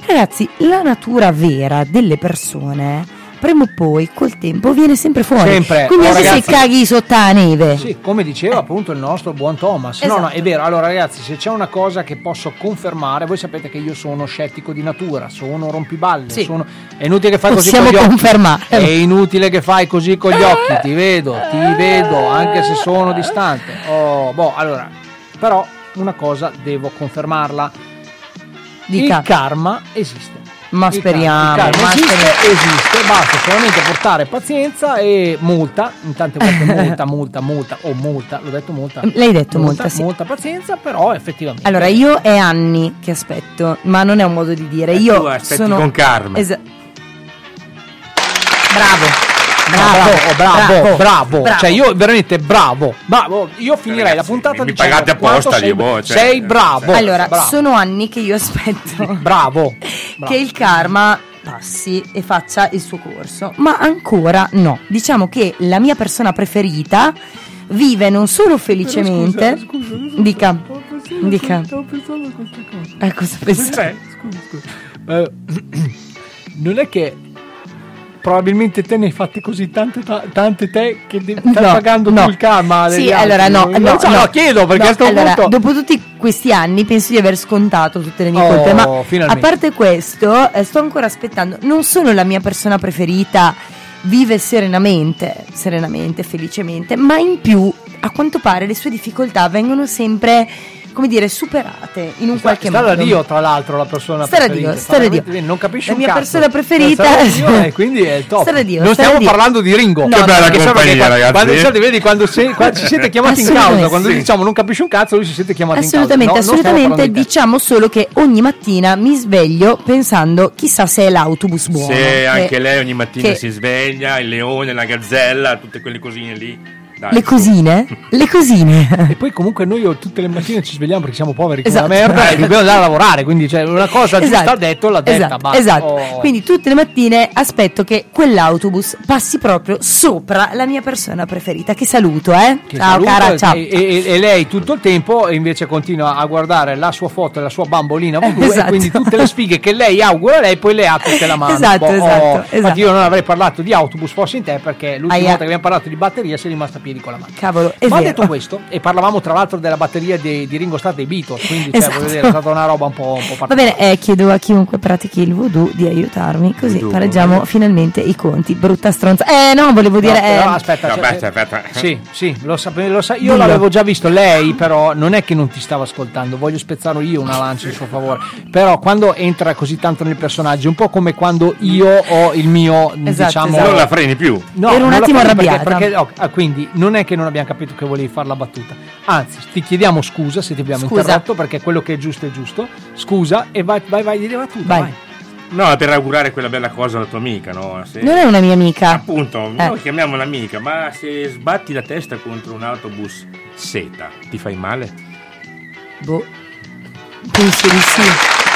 Ragazzi, la natura vera delle persone prima o poi col tempo viene sempre fuori. Sempre. Quindi Oh, anche ragazzi. se caghi sotto la neve. Sì, come diceva appunto il nostro buon Thomas. No, no, Esatto. è vero. Allora, ragazzi, se c'è una cosa che posso confermare, voi sapete che io sono scettico di natura, sono rompiballe. Sì. sono- È inutile che fai così Possiamo con gli occhi. confermare. È inutile che fai così con gli occhi. Ti vedo, ti vedo, anche se sono distante. Oh, boh, allora, però una cosa devo confermarla. Dica. Il karma esiste. Ma Il speriamo, il ma esiste, speriamo. esiste, basta solamente portare pazienza e multa, in tante volte multa, multa, multa o multa, l'ho detto multa. L'hai detto multa, sì. Molta pazienza, però effettivamente. Allora, io è anni che aspetto, ma non è un modo di dire. Eh, Io tu aspetti sono con karma. Esa- bravo. Bravo, oh, bravo, bravo, bravo. Cioè, io veramente bravo. Bravo, io finirei la puntata mi dicendo pagate quanto apposta, sei, boh, cioè, sei bravo. allora, bravo. sono anni che io aspetto bravo. che il karma passi e faccia il suo corso, ma ancora no. Diciamo che la mia persona preferita vive non solo felicemente, dica, dica, eh, cosa pensi? Cioè, Eh, non è che probabilmente te ne hai fatte così tante, ta- tante te che devi- stai No, pagando no. tu il karma. Sì, allora altri. no, no, so, no. chiedo perché No, a sto allora, punto dopo tutti questi anni penso di aver scontato tutte le mie Oh, colpe, ma finalmente. a parte questo eh, sto ancora aspettando, non solo la mia persona preferita vive serenamente, serenamente, felicemente, ma in più a quanto pare le sue difficoltà vengono sempre come dire, superate in un qualche sta modo. da Dio, tra l'altro, la persona Sta da preferita. Dio, sta da veramente Dio. Non capisci La mia cazzo. persona preferita- Dio, e quindi è il top. Sta da Dio, non stiamo Dio. parlando di Ringo. No, Che bella sai compagnia, qua- ragazzi. Quando, sai, vedi, quando, se- quando ci siete chiamati in causa, Assolutamente. quando Sì. diciamo non capisci un cazzo, lui si sente chiamato Assolutamente, in causa. No, assolutamente. parlando di te. Diciamo solo che ogni mattina mi sveglio pensando chissà se è l'autobus buono. Se anche Che- lei ogni mattina che- si sveglia, il leone, la gazzella, tutte quelle cosine lì. Dai, Le cosine? Le cosine. E poi comunque noi tutte le mattine ci svegliamo perché siamo poveri come Esatto. la merda e dobbiamo andare a lavorare, quindi cioè, una cosa giusta Esatto. ha detto, l'ha detta, Esatto, basta. esatto. Oh. Quindi tutte le mattine aspetto che quell'autobus passi proprio sopra la mia persona preferita. Che saluto, eh? Che ciao saluta, cara, ciao. E, e- e lei tutto il tempo invece continua a guardare la sua foto e la sua bambolina voodoo Esatto. e quindi tutte le sfighe che lei augura a lei poi le ha tutte la mano. Esatto, Boh, esatto, oh. esatto. Infatti io non avrei parlato di autobus forse in te perché l'ultima Aia. volta che abbiamo parlato di batteria sei rimasta a piedi con la mano. Cavolo, è Ma vero. detto questo, e parlavamo tra l'altro della batteria di, di Ringo Starr dei Beatles, quindi cioè, Esatto. voglio dire, è stata una roba un po', un po' Va bene, eh, chiedo a chiunque pratichi il voodoo di aiutarmi, così Voodoo, pareggiamo voodoo. finalmente i conti. Brutta stronza. Eh no, volevo dire... No, però eh, aspetta, cioè, Aspetta, aspetta. Sì, sì, lo sapevo, lo sa- io Dillo. l'avevo già visto, lei però non è che non ti stava ascoltando, voglio spezzare io una lancia in suo favore, però quando entra così tanto nel personaggio, è un po' come quando io ho il mio, Esatto, diciamo... esatto. Non la freni più. No, Ero un attimo freni perché- arrabbiata. Perché, oh, ah, quindi non è che non abbiamo capito che volevi fare la battuta, anzi ti chiediamo scusa se ti abbiamo Scusa. interrotto perché quello che è giusto è giusto, scusa e vai, vai, vai, di battuta, Vai. vai. No, per augurare quella bella cosa alla tua amica, no? Se- Non è una mia amica. Appunto, Eh. noi chiamiamola amica, ma se sbatti la testa contro un autobus seta, ti fai male? Boh. Penso di sì.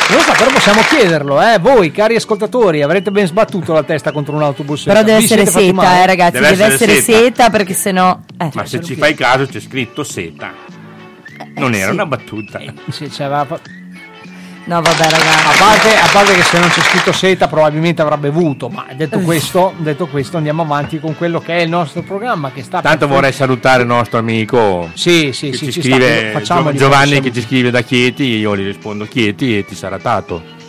Non lo so, però possiamo chiederlo, eh? Voi, cari ascoltatori, avrete ben sbattuto la testa contro un autobus. Però deve Vi essere seta, eh, ragazzi. Deve Deve, essere essere seta. seta, perché sennò. Eh, Ma se ci più- fai caso c'è scritto seta. Non era sì. una battuta. Sì, cioè, va- No, vabbè, A ragazzi. parte, a parte che se non c'è scritto seta probabilmente avrà bevuto, ma detto questo, detto questo andiamo avanti con quello che è il nostro programma che sta Tanto per- vorrei salutare il nostro amico Sì, sì, che sì, ci ci scrive, sta, Giovanni che ci scrive da Chieti, io gli rispondo Chieti e ti sarà dato.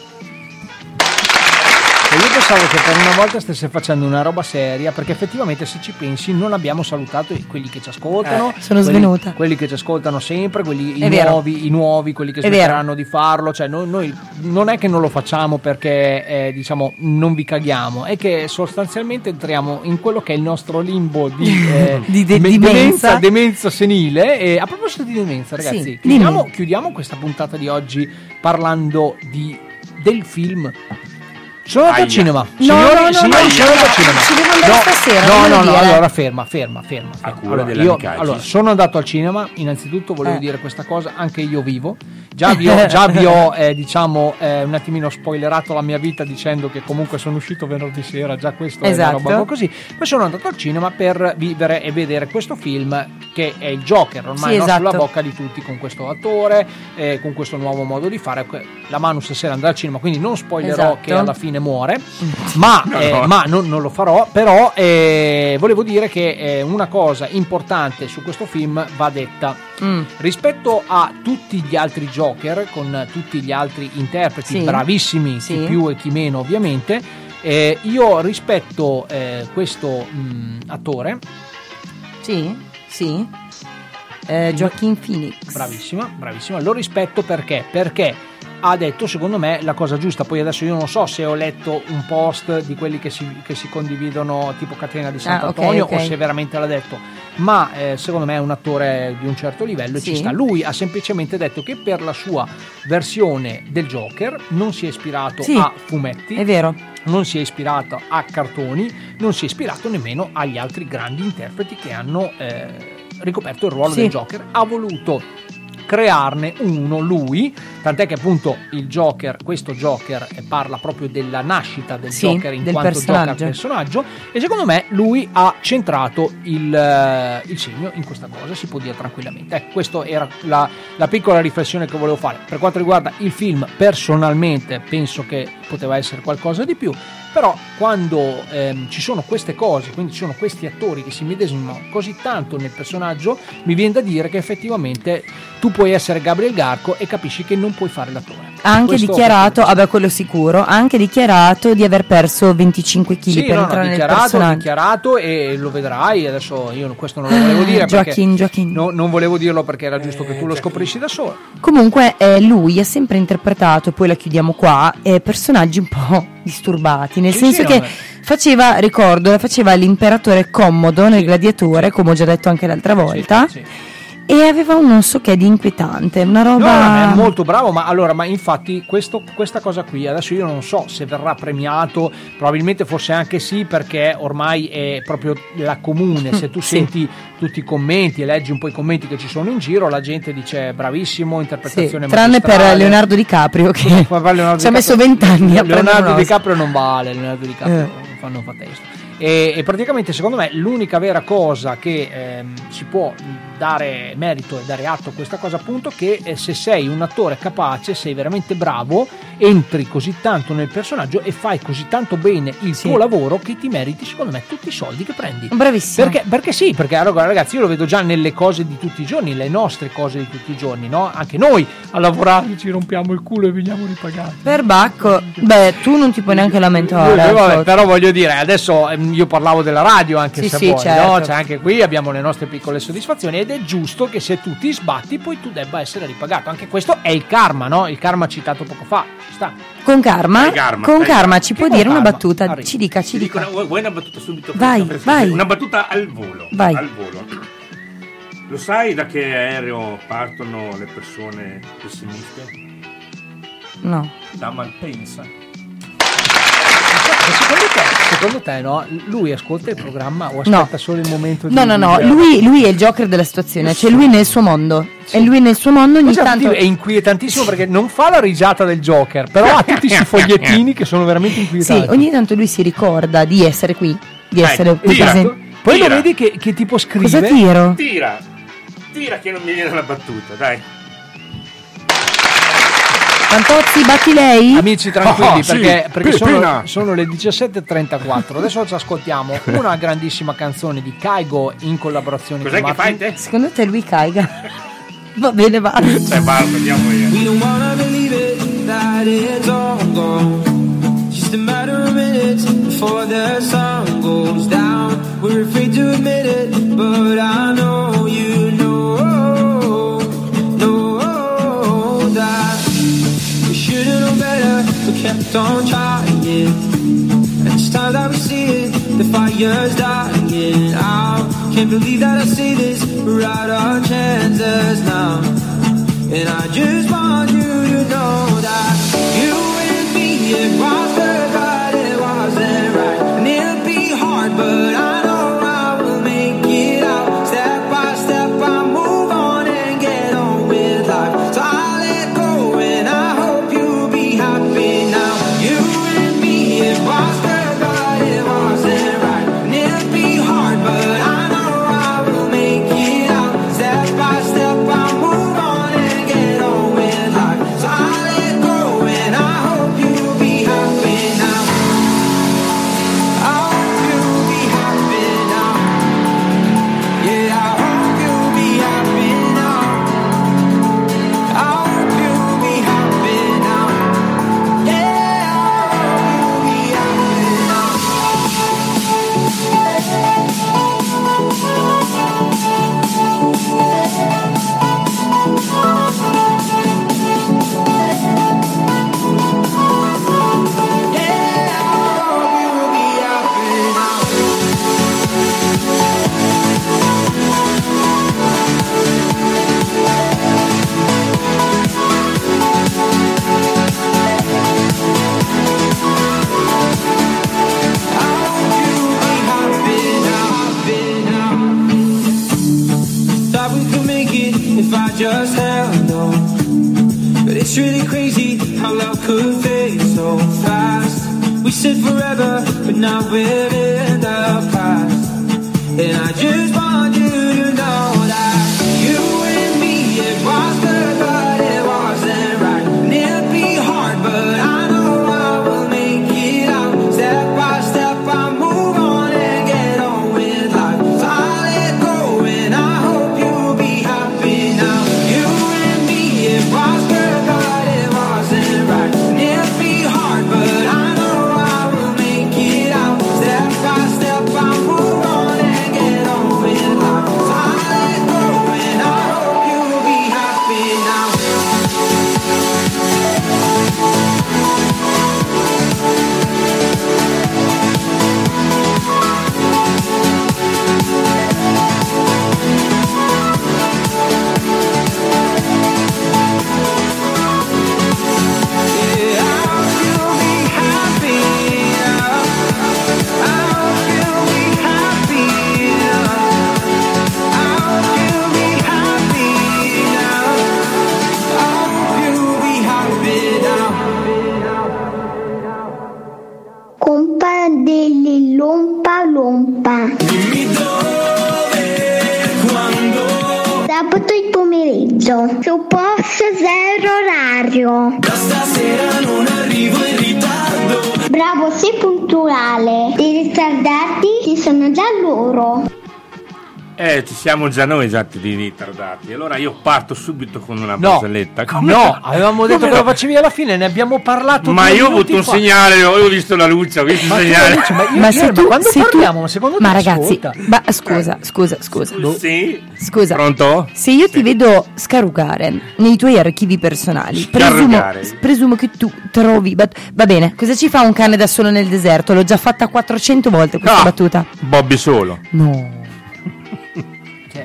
Pensavo che per una volta stesse facendo una roba seria, perché effettivamente se ci pensi non abbiamo salutato quelli che ci ascoltano. Eh, sono quelli- svenuta. Quelli che ci ascoltano sempre, quelli i nuovi, i nuovi, quelli che smetteranno di farlo. Cioè, noi, noi non è che non lo facciamo perché eh, diciamo non vi caghiamo, è che sostanzialmente entriamo in quello che è il nostro limbo di, eh, Di de- me- dimenza. demenza, demenza senile. E a proposito di demenza, ragazzi, Sì, chiudiamo, chiudiamo questa puntata di oggi parlando di, del film. Sono andato al cinema. No, Signori, no, no, signori, no, sono andato no, al cinema. ci devo andare stasera, No, non no, no, dire. allora ferma, ferma, ferma. A ferma. cura Allora, io, allora, sono andato al cinema, innanzitutto volevo Eh. dire questa cosa, anche io vivo. Già vi ho, già vi ho, eh, diciamo, eh, un attimino spoilerato la mia vita dicendo che comunque sono uscito venerdì sera, già questo è Esatto. una roba un po' così. Poi sono andato al cinema per vivere e vedere questo film che è il Joker, ormai Sì, no, esatto. sulla bocca di tutti con questo attore, eh, con questo nuovo modo di fare. La Manu stasera andrà al cinema, quindi non spoilerò Esatto. che alla fine muore, ma, No, eh, no. ma non, non lo farò. Però eh, volevo dire che eh, una cosa importante su questo film va detta. Mm. Rispetto a tutti gli altri Joker, con tutti gli altri interpreti Sì. bravissimi, Sì. chi più e chi meno ovviamente, eh, io rispetto eh, questo mh, attore, Sì, sì. Eh, Joaquin Phoenix. bravissima, bravissima, lo rispetto perché? Perché ha detto secondo me la cosa giusta. Poi adesso io non so se ho letto un post di quelli che si, che si condividono tipo Catena di Ah, Sant'Antonio ok. o se veramente l'ha detto. Ma eh, secondo me è un attore di un certo livello e ci Sì. sta. Lui ha semplicemente detto che per la sua versione del Joker non si è ispirato Sì, a fumetti. È vero. non si è ispirato a cartoni, non si è ispirato nemmeno agli altri grandi interpreti che hanno eh, ricoperto il ruolo Sì. del Joker. Ha voluto crearne uno lui, tant'è che appunto il Joker, questo Joker eh, parla proprio della nascita del Sì, Joker in del quanto personaggio. Joker personaggio e secondo me lui ha centrato il, eh, il segno in questa cosa, si può dire tranquillamente. Ecco, questa era la, la piccola riflessione che volevo fare. Per quanto riguarda il film, personalmente penso che poteva essere qualcosa di più, però quando ehm, ci sono queste cose, quindi ci sono questi attori che si medesimano così tanto nel personaggio, mi viene da dire che effettivamente tu puoi essere Gabriel Garco e capisci che non puoi fare l'attore. Ha anche Questo- dichiarato, vabbè quello sicuro, ha anche dichiarato di aver perso 25 kg Sì, per no, no, entrare nel dichiarato, personaggio. dichiarato e lo vedrai. Adesso io questo non lo volevo dire Gioachin, Gioachin. no- non volevo dirlo perché era giusto che tu lo scoprissi da solo. Comunque eh, lui ha sempre interpretato, e poi la chiudiamo qua, eh, personaggi un po' disturbati, nel Sì, senso sì, che no, faceva, ricordo, faceva l'imperatore commodo nel gladiatore, come ho già detto anche l'altra volta, e aveva un non so che di inquietante, una roba... no, è molto bravo, ma allora, ma infatti questo- questa cosa qui, adesso io non so se verrà premiato, probabilmente forse anche sì, perché ormai è proprio la comune, se tu Sì. senti tutti i commenti e leggi un po' i commenti che ci sono in giro, la gente dice bravissimo, Sì, interpretazione tranne per. Leonardo DiCaprio che ci ha messo vent'anni a Leonardo. DiCaprio non vale, Leonardo DiCaprio Eh. non fa testo. E, e praticamente secondo me l'unica vera cosa che ehm, si può dare merito e dare atto a questa cosa appunto che eh, se sei un attore capace, sei veramente bravo, entri così tanto nel personaggio e fai così tanto bene il tuo lavoro che ti meriti secondo me tutti i soldi che prendi. Bravissimo. Perché, perché sì, perché allora, ragazzi io lo vedo già nelle cose di tutti i giorni, le nostre cose di tutti i giorni, no? Anche noi a lavorare ci rompiamo il culo e veniamo ripagati. Per Bacco, beh, tu non ti puoi neanche lamentare. Vabbè, però voglio dire, adesso ehm, io parlavo della radio anche Sì, se sì, vuoi, certo. no? Cioè, anche qui abbiamo le nostre piccole soddisfazioni ed è giusto che se tu ti sbatti poi tu debba essere ripagato. Anche questo è il karma, no? Il karma citato poco fa. Ci sta. Con Karma, Karma, con Karma ci puoi dire una Karma? battuta? Arriva. Ci dica, ci dico dica. una, vuoi una battuta subito? Vai, vai. Una battuta al volo. Vai. Al volo. Lo sai da che aereo partono le persone pessimiste? No. Da Malpensa. Secondo te, no? Lui ascolta il programma o No. aspetta solo il momento di No, no, no, lui, lui è il Joker della situazione, cioè lui nel suo mondo. E lui nel suo mondo ogni Questo tanto... è inquietantissimo perché non fa la risata del Joker, però ha tutti questi fogliettini che sono veramente Sì, inquietanti. ogni tanto lui si ricorda di essere qui, di essere qui presente. Poi lo Tira. vedi che, che tipo scrive. Cosa tiro? Tira. Tira che non mi viene la battuta, dai. Fantozzi, batti lei? Amici tranquilli Oh, sì, perché, perché pi- sono, sono le 17.34 Adesso ci ascoltiamo una grandissima canzone di Kaigo in collaborazione Cos'è con che fai Martin. te? Secondo te lui caiga? Va bene, va. Cioè, basta, andiamo We io. don't wanna believe it, that it's all gone. Just a matter of minutes before the sun goes down. We're afraid to admit it, but I know on trying. And it's time that we see it, the fire's dying out. Can't believe that I see this, we're out our chances now. And I just want you to know that you and me, it siamo già noi esatti di ritardati. Allora io parto subito con una No, barzelletta. Come no, avevamo detto Come che lo facevi alla fine, ne abbiamo parlato. Ma io ho avuto un fa. segnale, ho visto la luce, ho visto Ma il tu segnale. dici, ma Ma se ma tu, quando se tu- parliamo, ma secondo te ma ragazzi, ma scusa, scusa, scusa. Sì? Scusa. Pronto? Se io ti vedo scarugare nei tuoi archivi personali, presumo, presumo che tu trovi. bat- va bene, cosa ci fa un cane da solo nel deserto? L'ho già fatta 400 volte questa No. battuta. Bobby solo. No.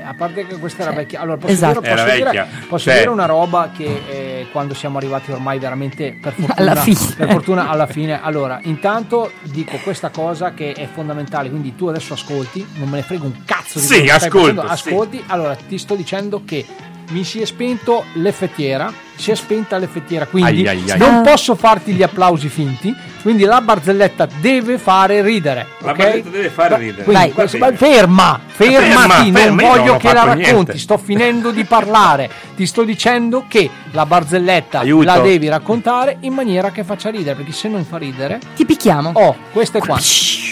Cioè, a parte che questa era vecchia. Allora, posso, Esatto. dire, posso, Era dire, posso Cioè- dire una roba che eh, quando siamo arrivati ormai veramente per fortuna, Alla fine. per fortuna alla fine. Allora, intanto dico questa cosa che è fondamentale, quindi tu adesso ascolti, non me ne frego un cazzo di Sì, ascolto, facendo, sì. ascolti. Allora, ti sto dicendo che mi si è spento l'effettiera, si è spenta l'effettiera, quindi Ai, ai, ai. non Ah. posso farti gli applausi finti, quindi la barzelletta deve fare ridere. La ok? barzelletta deve fare ridere. Quindi, Va questo- bene. ferma, fermati, Ferma, non ferma, voglio non che la racconti, niente. sto finendo di parlare, ti sto dicendo che la barzelletta Aiuto. la devi raccontare in maniera che faccia ridere, perché se non fa ridere... Ti picchiamo. Oh, questo è qua.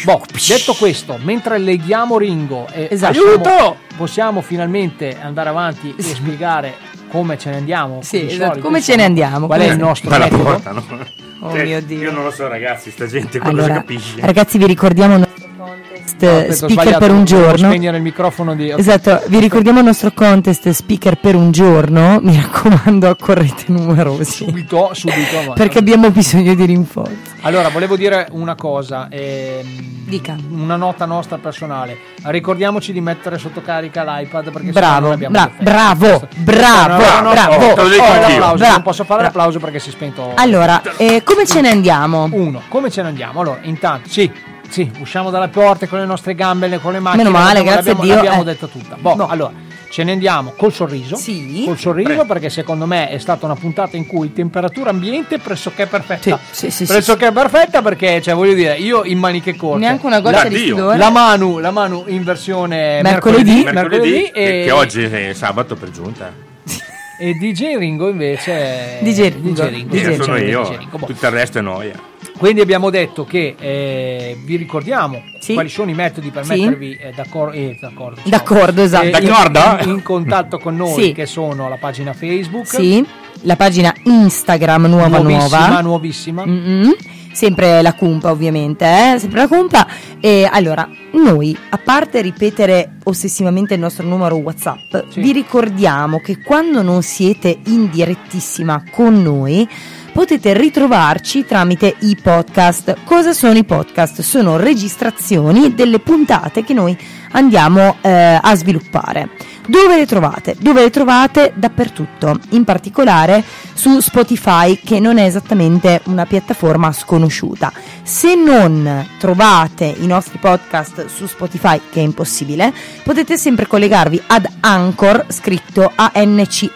Boh, detto questo, mentre leghiamo Ringo e Esatto. possiamo- Aiuto! possiamo finalmente andare avanti e spiegare come ce ne andiamo. Sì, di esatto, come ce ne andiamo, Qual è il nostro Ma la metodo? portano. Oh Cioè, mio Dio. Io non lo so, ragazzi, sta gente cosa Allora, capisce. ragazzi, vi ricordiamo il nostro contest No, speaker per un giorno. spegnere il microfono di... ok. Esatto, vi ricordiamo il nostro contest speaker per un giorno. Mi raccomando, accorrete numerosi. Subito, subito. Perché abbiamo bisogno di rinforzo. Allora, volevo dire una cosa, ehm, Dica. una nota nostra personale. Ricordiamoci di mettere sotto carica l'iPad perché sennò Bravo, non abbiamo bra- bravo, bravo, no, no, bravo. oh, te lo dico oh, anch'io. l'applauso, Bra- non posso fare l'applauso perché si è spento. Allora, eh, come ce ne andiamo? Uno, come ce ne andiamo? Allora, intanto, sì, sì, usciamo dalle porte con le nostre gambe, con le macchine. Meno male, grazie a Dio, L'abbiamo eh. detto tutta. Boh, Boh. allora, ce ne andiamo col sorriso. Sì. Col sorriso perché secondo me è stata una puntata in cui temperatura ambiente pressoché perfetta. Sì, sì, sì, pressoché perfetta perché, cioè, voglio dire, io in maniche corte. Neanche una goccia di L'addio. sudore. La Manu, la Manu in versione Mercoledì. mercoledì, Mercoledì, che, e, che oggi è sabato per giunta. e DJ Ringo invece DJ Ringo. Ringo, DJ sono DJ io. Ringo. Boh. Tutto il resto è noia. Quindi abbiamo detto che eh, vi ricordiamo Sì. quali sono i metodi per Sì. mettervi eh, d'accor- eh, d'accordo, ciao. D'accordo, esatto. Eh, in- D'accordo? In, in contatto con noi, Sì. che sono la pagina Facebook, Sì, la pagina Instagram nuova nuovissima, nuova. nuovissima. Mm-mm. Sempre la cumpa ovviamente, eh? sempre la cumpa. E allora, noi, a parte ripetere ossessivamente il nostro numero WhatsApp, Sì. vi ricordiamo che quando non siete in direttissima con noi, potete ritrovarci tramite i podcast. Cosa sono i podcast? Sono registrazioni delle puntate che noi andiamo eh, a sviluppare. Dove le trovate? Dove le trovate? Dappertutto, in particolare su Spotify, che non è esattamente una piattaforma sconosciuta. Se non trovate i nostri podcast su Spotify, che è impossibile, potete sempre collegarvi ad Anchor, scritto A-N-C-H-O-R,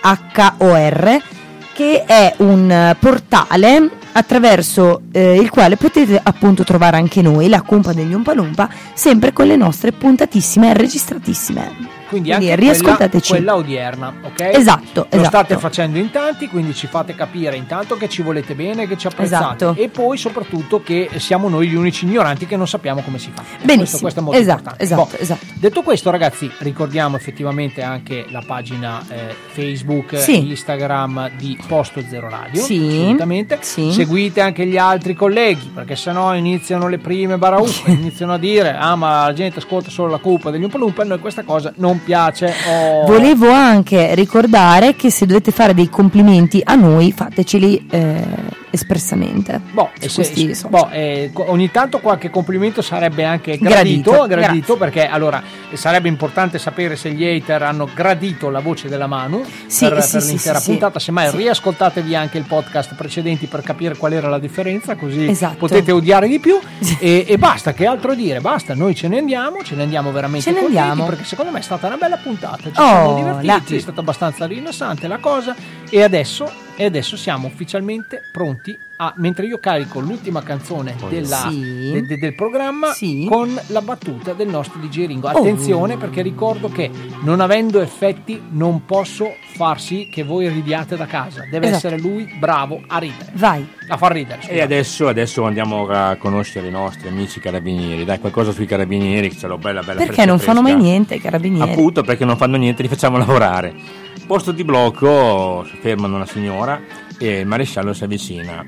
che è un eh, portale attraverso eh, il quale potete appunto trovare anche noi, la Cumpa degli Umpalumpa, sempre con le nostre puntatissime e registratissime. Quindi, Quindi anche riascoltateci. Quella, quella odierna, ok? Esatto, Lo esatto. state facendo in tanti, quindi ci fate capire intanto che ci volete bene, che ci apprezzate Esatto. e poi soprattutto che siamo noi gli unici ignoranti che non sappiamo come si fa. Questo, Benissimo. questo è molto esatto, importante. esatto, Boh, esatto. Detto questo, ragazzi, ricordiamo effettivamente anche la pagina eh, Facebook, Sì. Instagram di Posto Zero Radio. Sì. Assolutamente. Sì. Seguite anche gli altri colleghi, perché sennò iniziano le prime barauffe, iniziano a dire: Ah, ma la gente ascolta solo la cupa degli Umpalumpa, a noi questa cosa non piace. Oh. Volevo anche ricordare che se dovete fare dei complimenti a noi, fateceli eh, espressamente. Boh, e se- questi se- boh, eh, ogni tanto qualche complimento sarebbe anche Gradito, gradito, gradito, perché allora eh, sarebbe importante sapere se gli hater hanno gradito la voce della Manu Sì, per, sì, per sì, l'intera puntata. Semmai riascoltatevi anche il podcast precedenti per capire qual era la differenza, così Esatto. potete odiare di più. e, e basta, che altro dire? Basta, noi ce ne andiamo, ce ne andiamo veramente Ce ne andiamo. perché secondo me è stata una bella puntata. Ci Oh, siamo divertiti, grazie. è stata abbastanza rilassante la cosa. E adesso, e adesso siamo ufficialmente pronti a, mentre io carico l'ultima canzone della- Sì. de- de- del programma Sì. con la battuta del nostro DJ Ringo. Oh. Attenzione perché ricordo che non avendo effetti non posso far sì che voi ridiate da casa. Deve Esatto. essere lui bravo a ridere. Vai. A far ridere. E scusate. adesso, adesso andiamo a conoscere i nostri amici carabinieri. Dai, qualcosa sui carabinieri, che ce l'ho bella bella Perché fresca, non fanno mai fresca. niente, i carabinieri? Appunto perché non fanno niente, li facciamo lavorare. Posto di blocco, fermano una signora e il maresciallo si avvicina.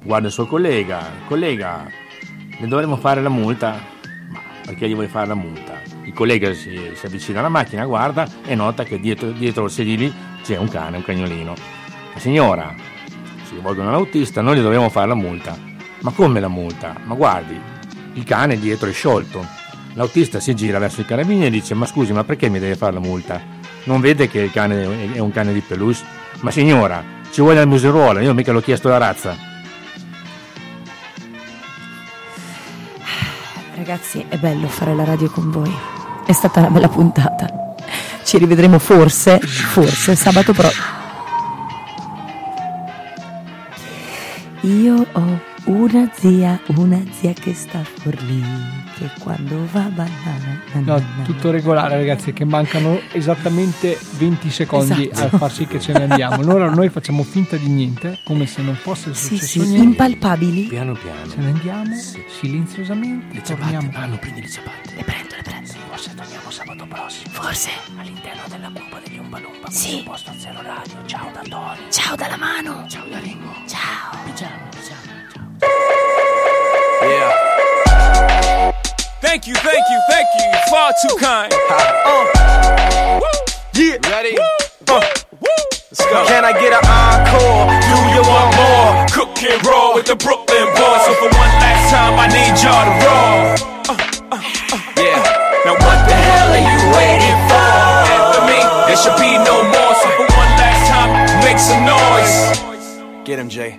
Guarda il suo collega, collega, le dovremmo fare la multa? Ma perché gli vuoi fare la multa? Il collega si, si avvicina alla macchina, guarda e nota che dietro, dietro il sedili c'è un cane, un cagnolino. La signora, si rivolgono all'autista, noi gli dobbiamo fare la multa. Ma come la multa? Ma guardi, il cane dietro è sciolto. L'autista si gira verso i carabinieri e dice: Ma scusi, ma perché mi deve fare la multa? Non vede che il cane è un cane di peluche? Ma signora, ci vuole la museruola, io mica l'ho chiesto la razza. Ragazzi, è bello fare la radio con voi. È stata una bella puntata. Ci rivedremo forse, forse sabato prossimo. Io ho una zia, una zia che sta a Forlì, che quando va a ballare... No, tutto regolare ragazzi, che mancano esattamente 20 secondi Esatto. a far sì che ce ne andiamo. Allora noi facciamo finta di niente, come se non fosse Sì, successo sì, niente. impalpabili. Piano piano. Ce ne andiamo silenziosamente. Le torniamo. ciabatte, ah, non prendi le ciabatte. Le prendo, le prendo. Forse torniamo sabato prossimo. Forse. All'interno della cupa degli Umpalumpa. Sì. Posto a zero radio. Ciao da Tony. Ciao dalla mano. Ciao da Ringo. Ciao. Ciao, ciao. Yeah. Thank you, thank you, thank you. You're far too kind. Uh. Yeah. Ready? Uh. Let's go. Can I get an encore? Do you want more? Cook and roll with the Brooklyn boys. So for one last time, I need y'all to roll. Uh, uh, uh. Yeah. Now what the hell are you waiting for? After me, there should be no more. So for one last time, make some noise. Get him, Jay.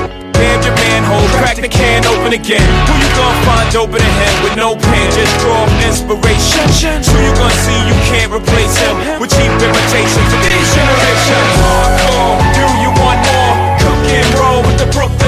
Damn your manhole, crack the can open again. Who you gonna find open a him with no pen? Just draw inspiration. Who you gonna see you can't replace him with cheap imitations of these generations? Hardcore, do you want more? Cook and roll with the Brooklyn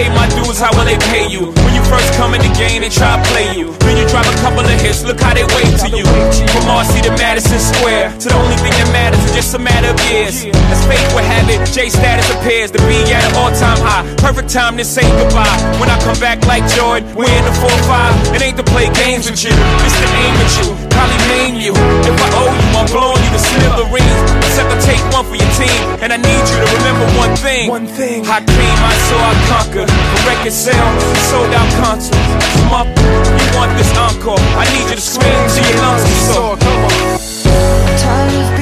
Paid my dues, how will they pay you? When you first come in the game, they try to play you. Then you drop a couple of hits, look how they wait to you. From Marcy to Madison Square, to the only thing that matters is just a matter of years. As fate would have it, J status appears to be at an all time high. Perfect time to say goodbye. When I come back like Jordan, we're in the 4-5. It ain't to play games with you, it's to aim at you. Probably maim you. If I owe you, I'm blowing you to smithereens. Except I take one for your team, and I need you to remember one thing. One thing. I came, I saw, I conquer. For record sale, sold out concerts. Come up, you want this encore? I need you to scream till your lungs are sore. Come on. Tired of